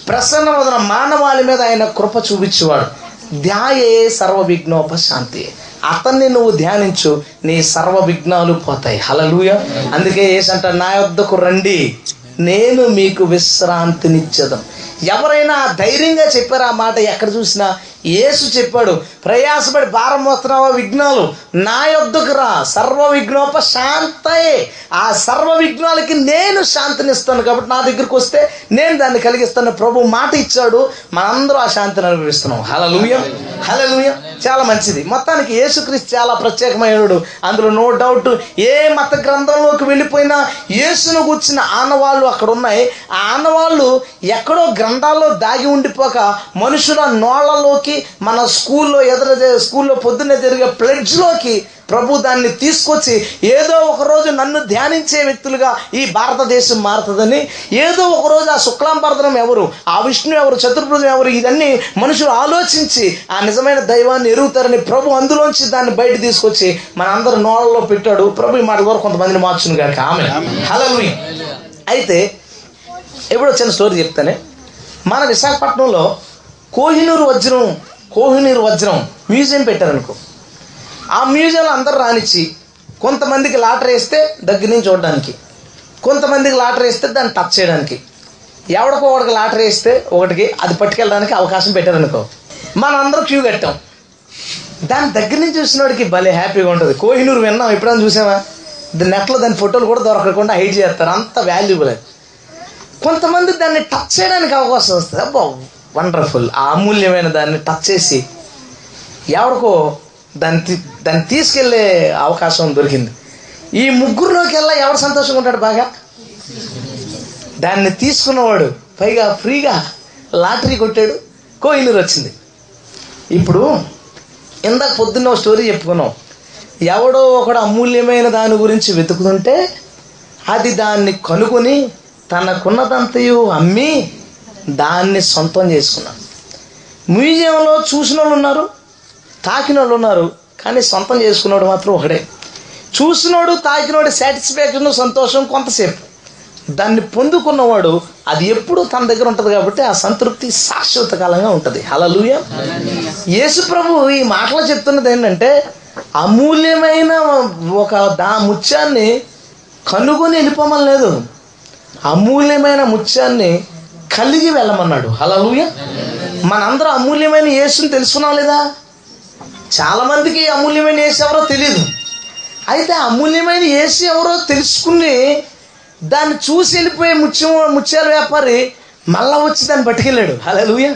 ప్రసన్న వదన మానవాళి మీద ఆయన కృప చూపించేవాడు. ధ్యాయే సర్వ విఘ్నోపశాంతి అతన్ని నువ్వు ధ్యానించు నీ సర్వ విఘ్నాలు పోతాయి. హలలుయ అందుకే ఏసంట నా యొద్దకు రండి. నేను మీకు విశ్రాంతినిచ్చదం. ఎవరైనా ధైర్యంగా చెప్పారు ఆ మాట ఎక్కడ చూసినా? యేసు చెప్పాడు ప్రయాసపడి భారం మోస్తున్నావా విఘ్నాలు? నా యొద్దకు రా. సర్వ విఘ్నోప శాంతయే. ఆ సర్వ విఘ్నాలకి నేను శాంతినిస్తాను కాబట్టి నా దగ్గరికి వస్తే నేను దాన్ని కలిగిస్తాను. ప్రభు మాట ఇచ్చాడు. మనందరూ ఆ శాంతిని అనుభవిస్తున్నాం. హలలుయ హలలుయ చాలా మంచిది. మొత్తానికి యేసుక్రీస్తు చాలా ప్రత్యేకమైనడు. అందులో నో డౌట్ ఏ మత గ్రంథంలోకి వెళ్ళిపోయినా యేసును కూర్చిన ఆనవాళ్ళు అక్కడ ఉన్నాయి ఆ ఆనవాళ్ళు ఎక్కడో గ్రంథాల్లో దాగి ఉండిపోక మనుషుల నోళ్ళలోకి మన స్కూల్లో ఎదురు స్కూల్లో పొద్దున్నే జరిగే ప్లెడ్జ్లోకి ప్రభు దాన్ని తీసుకొచ్చి ఏదో ఒక రోజు నన్ను ధ్యానించే వ్యక్తులుగా ఈ భారతదేశం మారుతుందని ఏదో ఒక రోజు ఆ శుక్లాంబరదనం ఎవరు ఆ విష్ణు ఎవరు చతుర్భుజం ఎవరు ఇదన్నీ మనుషులు ఆలోచించి ఆ నిజమైన దైవాన్ని ఎరుగుతారని ప్రభు అందులోంచి దాన్ని బయట తీసుకొచ్చి మన అందరి నోళ్ళలో పెట్టాడు. ప్రభు ఈ మాట కూడా కొంతమందిని మార్చును గాక. ఆమె హలో అయితే ఎప్పుడో చిన్న స్టోరీ చెప్తానే. మన విశాఖపట్నంలో కోహినూరు వజ్రం కోహినూరు వజ్రం మ్యూజియం పెట్టారనుకో. ఆ మ్యూజియంలో అందరు రానిచ్చి కొంతమందికి లాటరీ వేస్తే దగ్గర నుంచి చూడడానికి కొంతమందికి లాటరీ వేస్తే దాన్ని టచ్ చేయడానికి ఎవడికో ఒకటికి లాటరీ వేస్తే ఒకటికి అది పట్టుకెళ్ళడానికి అవకాశం పెట్టారనుకో. మనం అందరం క్యూ కట్టాం. దాని దగ్గర నుంచి చూసినోడికి భలే హ్యాపీగా ఉంటుంది. కోహినూరు విన్నాం ఎప్పుడైనా చూసావా? నెట్లో దాని ఫోటోలు కూడా దొరకకుండా హైడ్ చేస్తారు. అంత వాల్యుబుల్ అది. కొంతమంది దాన్ని టచ్ చేయడానికి అవకాశం వస్తుంది. అబ్బా వండర్ఫుల్ ఆ అమూల్యమైన దాన్ని టచ్ చేసి ఎవరికో దాన్ని తీ- దాన్ని తీసుకెళ్ళే అవకాశం దొరికింది. ఈ ముగ్గురులోకి వెళ్ళా ఎవరు సంతోషంగా ఉంటాడు బాగా? దాన్ని తీసుకున్నవాడు పైగా ఫ్రీగా లాటరీ కొట్టాడు కోయినూరు వచ్చింది. ఇప్పుడు ఇందాక పొద్దున్న ఒక స్టోరీ చెప్పుకున్నాం. ఎవడో ఒకడు అమూల్యమైన దాని గురించి వెతుకుతుంటే అది దాన్ని కనుకొని తనకున్నదంతయు అమ్మి దాన్ని సొంతం చేసుకున్నాడు. మ్యూజియంలో చూసిన వాళ్ళు ఉన్నారు తాకిన వాళ్ళు ఉన్నారు కానీ సొంతం చేసుకున్నాడు మాత్రం ఒకడే. చూసినోడు తాకినోడు సాటిస్ఫాక్షన్ సంతోషం కొంతసేపు. దాన్ని పొందుకున్నవాడు అది ఎప్పుడు తన దగ్గర ఉంటుంది కాబట్టి ఆ సంతృప్తి శాశ్వత కాలంగా ఉంటుంది. హలలుయ యేసు ప్రభు ఈ మాటలు చెప్తున్నది ఏంటంటే అమూల్యమైన ఒక దా ముత్యాన్ని కనుగొని వెళ్ళిపోమని లేదు అమూల్యమైన ముత్యాన్ని కలిగి వెళ్ళమన్నాడు. హలలుయ మనందరం అమూల్యమైన యేసుని తెలుసుకున్నాం లేదా? చాలామందికి అమూల్యమైన యేసు ఎవరో తెలియదు అయితే అమూల్యమైన యేసు ఎవరో తెలుసుకుని దాన్ని చూసి వెళ్ళిపోయే ముత్యం ముత్యాల వ్యాపారి మళ్ళా వచ్చి దాన్ని పట్టుకెళ్ళాడు. హలోయ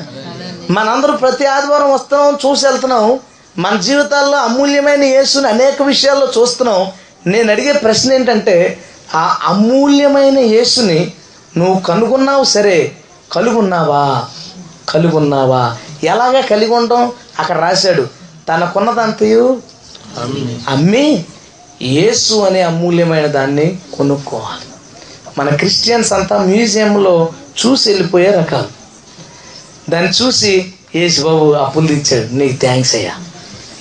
మనందరూ ప్రతి ఆదివారం వస్తున్నాం చూసి వెళ్తున్నాం. మన జీవితాల్లో అమూల్యమైన యేసుని అనేక విషయాల్లో చూస్తున్నాం. నేను అడిగే ప్రశ్న ఏంటంటే ఆ అమూల్యమైన యేసుని నువ్వు కనుగొన్నావు సరే కలుగున్నావా? కలుగున్నావా? ఎలాగా కలిగి ఉండడం అక్కడ రాశాడు తనకున్నదంతయు అమ్మి. యేసు అనే అమూల్యమైన దాన్ని కొనుక్కోవాలి. మన క్రిస్టియన్స్ అంతా మ్యూజియంలో చూసి వెళ్ళిపోయే రకాలు. దాన్ని చూసి యేసు బాబు అప్పులు తెచ్చాడు నీకు థ్యాంక్స్ అయ్యా.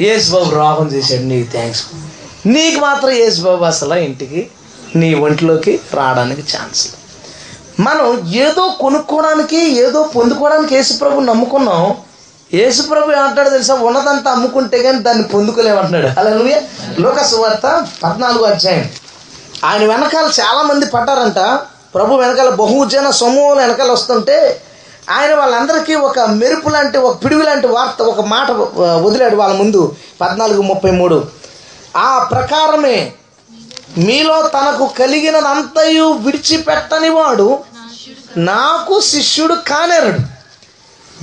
యేసు బాబు రోగం చేశాడు నీకు థ్యాంక్స్ నీకు మాత్రం యేసు బాబు అసలు ఇంటికి నీ ఒంట్లోకి రావడానికి ఛాన్స్ మనం ఏదో కొనుక్కోవడానికి ఏదో పొందుకోవడానికి యేసుప్రభు నమ్ముకున్నాం. యేసుప్రభు ఏమంటాడు తెలుసా? ఉన్నదంతా అమ్ముకుంటే కానీ దాన్ని పొందుకోలేమంటున్నాడు. అలా నువ్వే లోకసు వార్త పద్నాలుగు అధ్యాయం. ఆయన వెనకాల చాలామంది పడ్డారంట. ప్రభు వెనకాల బహుజన సమూహం వెనకాల వస్తుంటే ఆయన వాళ్ళందరికీ ఒక మెరుపు లాంటి ఒక పిడుగు లాంటి వార్త ఒక మాట వదిలాడు వాళ్ళ ముందు. పద్నాలుగు ముప్పై మూడు. ఆ ప్రకారమే మీలో తనకు కలిగినదంతయు విడిచిపెట్టని వాడు నాకు శిష్యుడు కానేరడు.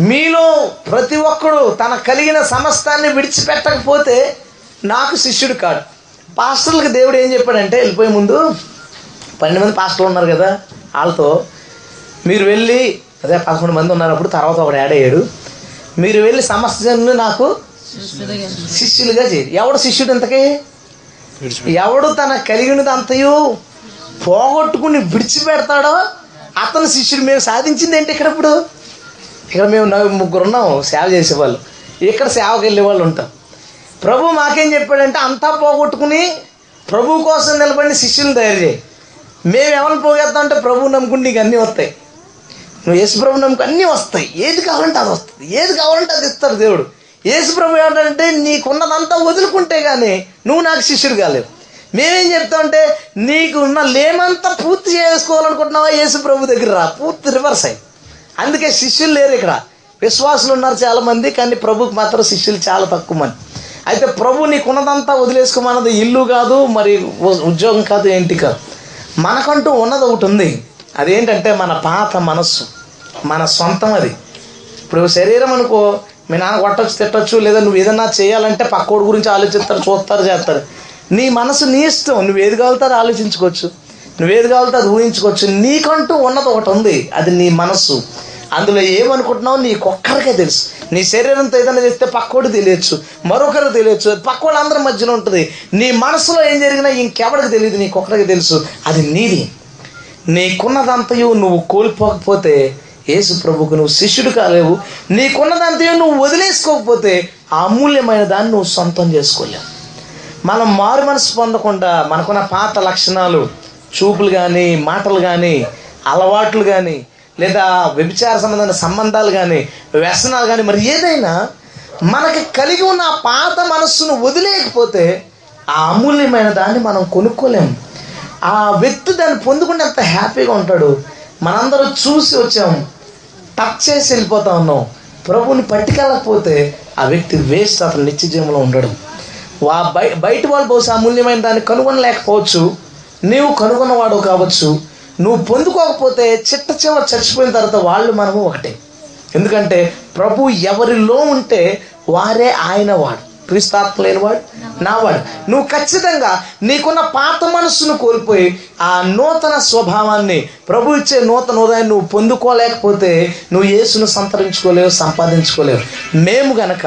మీలో ప్రతి ఒక్కడు తన కలిగిన సమస్తాన్ని విడిచిపెట్టకపోతే నాకు శిష్యుడు కాడు. పాస్టర్లకు దేవుడు ఏం చెప్పాడంటే వెళ్ళిపోయే ముందు పన్నెండు మంది పాస్టర్లు ఉన్నారు కదా వాళ్ళతో మీరు వెళ్ళి అదే పదకొండు మంది ఉన్నారు అప్పుడు తర్వాత ఒకడు యాడ్ అయ్యాడు. మీరు వెళ్ళి సమస్యను నాకు శిష్యులుగా చేయరు ఎవడు శిష్యుడు ఇంతకీ? ఎవడు తన కలిగినది అంతయు పోగొట్టుకుని విడిచిపెడతాడో అతని శిష్యుడు మేము సాధించింది ఏంటి ఇక్కడ ఇప్పుడు? ఇక్కడ మేము ముగ్గురు ఉన్నాం సేవ చేసేవాళ్ళు. ఇక్కడ సేవకి వెళ్ళే వాళ్ళు ఉంటాం. ప్రభు మాకేం చెప్పాడంటే అంతా పోగొట్టుకుని ప్రభు కోసం నిలబడిన శిష్యులను తయారు చేయి. మేము ఎవరిని పోగేద్దాం అంటే ప్రభువు నమ్ముకుని నీకు అన్నీ వస్తాయి. నువ్వు యేసు ప్రభు నమ్ముకు అన్నీ వస్తాయి. ఏది కావాలంటే అది వస్తుంది. ఏది కావాలంటే అది ఇస్తాడు దేవుడు. యేసు ప్రభు ఏంటంటే నీకున్నదంతా వదులుకుంటే కానీ నువ్వు నాకు శిష్యుడు కాలేవు. మేమేం చెప్తామంటే నీకు ఉన్న లేమంతా పూర్తి చేసుకోవాలనుకుంటున్నావా? యేసు ప్రభు దగ్గర రా. పూర్తి రివర్స్ అయ్యి. అందుకే శిష్యులు లేరు ఇక్కడ. విశ్వాసులు ఉన్నారు చాలామంది కానీ ప్రభుకి మాత్రం శిష్యులు చాలా తక్కువ మంది. అయితే ప్రభు నీకున్నదంతా వదిలేసుకోమన్నది ఇల్లు కాదు మరి ఉ- ఉద్యోగం కాదు ఏంటి కాదు. మనకంటూ ఉన్నది ఒకటి ఉంది. అదేంటంటే మన పాత మనస్సు. మన సొంతం అది. ఇప్పుడు శరీరం అనుకో మీ నాన్న కొట్టచ్చు తిట్టచ్చు లేదా నువ్వు ఏదన్నా చేయాలంటే పక్కోడి గురించి ఆలోచిస్తారు చూస్తారు చేస్తారు. నీ మనసు నీ ఇష్టం నువ్వు ఏది కావాలితే అది ఆలోచించుకోవచ్చు. నువ్వు ఏది కావాలితే అది ఊహించుకోవచ్చు. నీకంటూ ఉన్నది ఒకటి ఉంది అది నీ మనస్సు అందులో ఏమనుకుంటున్నావు నీకొక్కరికే తెలుసు. నీ శరీరంతో ఏదైనా చేస్తే పక్కోడు తెలియచ్చు మరొకరికి తెలియచ్చు. పక్కోడు అందరి మధ్యలో ఉంటుంది. నీ మనసులో ఏం జరిగినా ఇంకెవరికి తెలియదు నీకొక్కరికి తెలుసు. అది నీది. నీకున్నదంతయు నువ్వు కోల్పోకపోతే యేసు ప్రభుకు నువ్వు శిష్యుడు కాలేవు. నీకున్నదంతయు నువ్వు వదిలేసుకోకపోతే ఆ అమూల్యమైన దాన్ని నువ్వు సొంతం చేసుకోలేవు. మనం మారు మనసు పొందకుండా మనకున్న పాత లక్షణాలు చూపులు కానీ మాటలు కానీ అలవాట్లు కానీ లేదా వ్యభిచార సంబంధమైన సంబంధాలు కానీ వ్యసనాలు కానీ మరి ఏదైనా మనకి కలిగి ఉన్న ఆ పాత మనస్సును వదిలేయకపోతే ఆ అమూల్యమైన దాన్ని మనం కొనుక్కోలేము ఆ వ్యక్తి దాన్ని పొందుకుంటే ఎంత హ్యాపీగా ఉంటాడు. మనందరూ చూసి వచ్చాం. టచ్ చేసి వెళ్ళిపోతా ఉన్నాం ప్రభుని పట్టుకెళ్ళకపోతే ఆ వ్యక్తి వేస్ట్ అతను నిత్యజీవంలో ఉండడం. వా బయ బయట వాళ్ళు బహుశా అమూల్యమైన దాన్ని కనుగొనలేకపోవచ్చు. నీవు కనుగొన్నవాడు కావచ్చు. నువ్వు పొందుకోకపోతే చిట్ట చివర చచ్చిపోయిన తర్వాత వాళ్ళు మనము ఒకటే. ఎందుకంటే ప్రభు ఎవరిలో ఉంటే వారే ఆయన వాడు. క్రీస్తాత్మ లేనివాడు నావాడు. నువ్వు ఖచ్చితంగా నీకున్న పాత మనస్సును కోల్పోయి ఆ నూతన స్వభావాన్ని ప్రభు ఇచ్చే నూతన ఉదయాన్ని నువ్వు పొందుకోలేకపోతే నువ్వు యేసును సంతరించుకోలేవు సంపాదించుకోలేవు. మేము గనక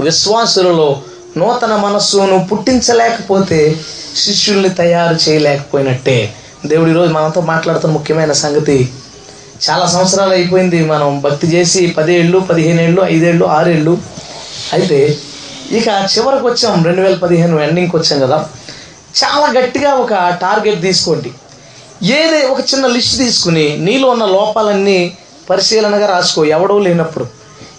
విశ్వాసులలో నూతన మనస్సును పుట్టించలేకపోతే శిష్యుల్ని తయారు చేయలేకపోయినట్టే. దేవుడు ఈరోజు మనతో మాట్లాడుతున్న ముఖ్యమైన సంగతి చాలా సంవత్సరాలు అయిపోయింది మనం భక్తి చేసి పదేళ్ళు పదిహేను ఏళ్ళు ఐదేళ్ళు ఆరేళ్ళు. అయితే ఇక చివరికి వచ్చాం. రెండు వేల పదిహేను ఎండింగ్కి వచ్చాం కదా. చాలా గట్టిగా ఒక టార్గెట్ తీసుకోండి. ఏదే ఒక చిన్న లిస్ట్ తీసుకుని నీలో ఉన్న లోపాలన్నీ పరిశీలనగా రాసుకో. ఎవడో లేనప్పుడు.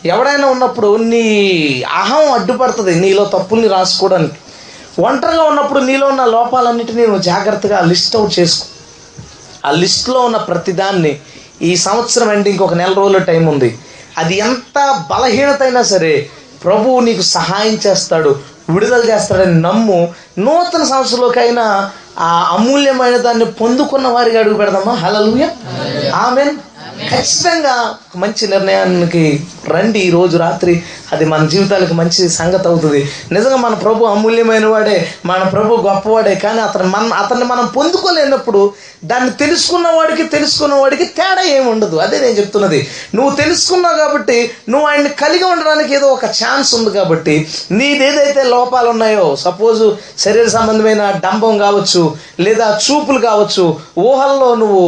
ఎవడైనా ఉన్నప్పుడు నీ అహం అడ్డుపడుతుంది నీలో తప్పుల్ని రాసుకోవడానికి. ఒంటరిగా ఉన్నప్పుడు నీలో ఉన్న లోపాలన్నిటినీ నువ్వు జాగ్రత్తగా లిస్ట్ అవుట్ చేసుకో. ఆ లిస్ట్లో ఉన్న ప్రతిదాన్ని ఈ సంవత్సరం ఎండింగ్ ఒక నెల రోజుల టైం ఉంది. అది ఎంత బలహీనత అయినా సరే ప్రభువు నీకు సహాయం చేస్తాడు విడుదల చేస్తాడని నమ్ము నూతన సంవత్సరంలోకైనా ఆ అమూల్యమైన దాన్ని పొందుకున్న వారికి అడుగు పెడదామా? Hallelujah amen. ఖచ్చితంగా మంచి నిర్ణయానికి రండి. ఈ రోజు రాత్రి అది మన జీవితాలకు మంచి సంగతి అవుతుంది. నిజంగా మన ప్రభు అమూల్యమైన వాడే మన ప్రభు గొప్పవాడే కానీ అతను మన అతన్ని మనం పొందుకోలేనప్పుడు దాన్ని తెలుసుకున్న వాడికి తెలుసుకున్న వాడికి తేడా ఏమి ఉండదు. అదే నేను చెప్తున్నది. నువ్వు తెలుసుకున్నావు కాబట్టి నువ్వు ఆయన్ని కలిగి ఉండడానికి ఏదో ఒక ఛాన్స్ ఉంది కాబట్టి నీదేదైతే లోపాలు ఉన్నాయో సపోజు శరీర సంబంధమైన డంబం కావచ్చు లేదా చూపులు కావచ్చు ఊహల్లో నువ్వు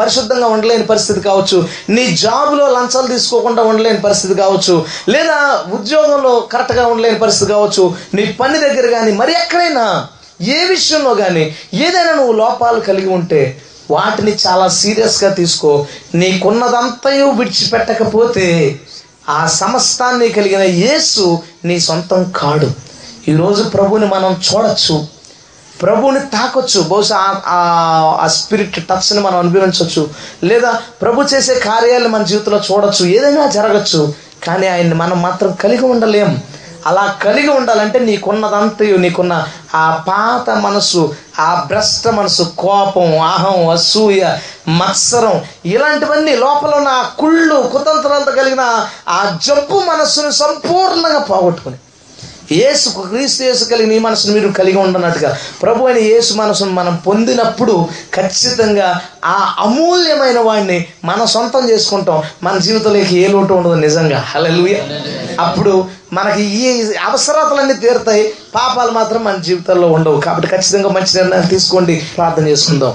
పరిశుద్ధంగా ఉండలేని పరిస్థితి కావచ్చు నీ జాబ్లో లంచాలు తీసుకోకుండా ఉండలేని పరిస్థితి కావచ్చు లేదా ఉద్యోగంలో కరెక్ట్గా ఉండలేని పరిస్థితి కావచ్చు నీ పని దగ్గర కానీ మరి ఎక్కడైనా ఏ విషయంలో కానీ ఏదైనా నువ్వు లోపాలు కలిగి ఉంటే వాటిని చాలా సీరియస్గా తీసుకో. నీకున్నదంతయు విడిచిపెట్టకపోతే ఆ సమస్తాన్ని కలిగిన యేసు నీ సొంతం కాడు. ఈరోజు ప్రభుని మనం చూడొచ్చు. ప్రభుని తాకొచ్చు. బహుశా ఆ- ఆ- ఆ స్పిరిట్ టచ్ని మనం అనుభవించవచ్చు లేదా ప్రభు చేసే కార్యాలు మన జీవితంలో చూడొచ్చు. ఏదైనా జరగచ్చు. కానీ ఆయన్ని మనం మాత్రం కలిగి ఉండలేం. అలా కలిగి ఉండాలంటే నీకున్నదంతయు నీకున్న ఆ పాత మనసు ఆ భ్రష్ట మనసు కోపం ఆహం అసూయ మత్సరం ఇలాంటివన్నీ లోపల ఉన్న ఆ కుళ్ళు కుతంత్రాలతో కలిగిన ఆ జబ్బు మనస్సును సంపూర్ణంగా పోగొట్టుకుని యేసు క్రీస్తు యేసు కలిగిన ఈ మనసును మీరు కలిగి ఉండనట్టుగా ప్రభు అయిన యేసు మనసును మనం పొందినప్పుడు ఖచ్చితంగా ఆ అమూల్యమైన వాడిని మనం సొంతం చేసుకుంటాం. మన జీవితంలోకి ఏ లోటు ఉండదు నిజంగా. హల్లెలూయా. అప్పుడు మనకి ఈ అవసరాలన్నీ తీరుతాయి. పాపాలు మాత్రం మన జీవితాల్లో ఉండవు. కాబట్టి ఖచ్చితంగా మంచి నిర్ణయం తీసుకోండి. ప్రార్థన చేసుకుందాం.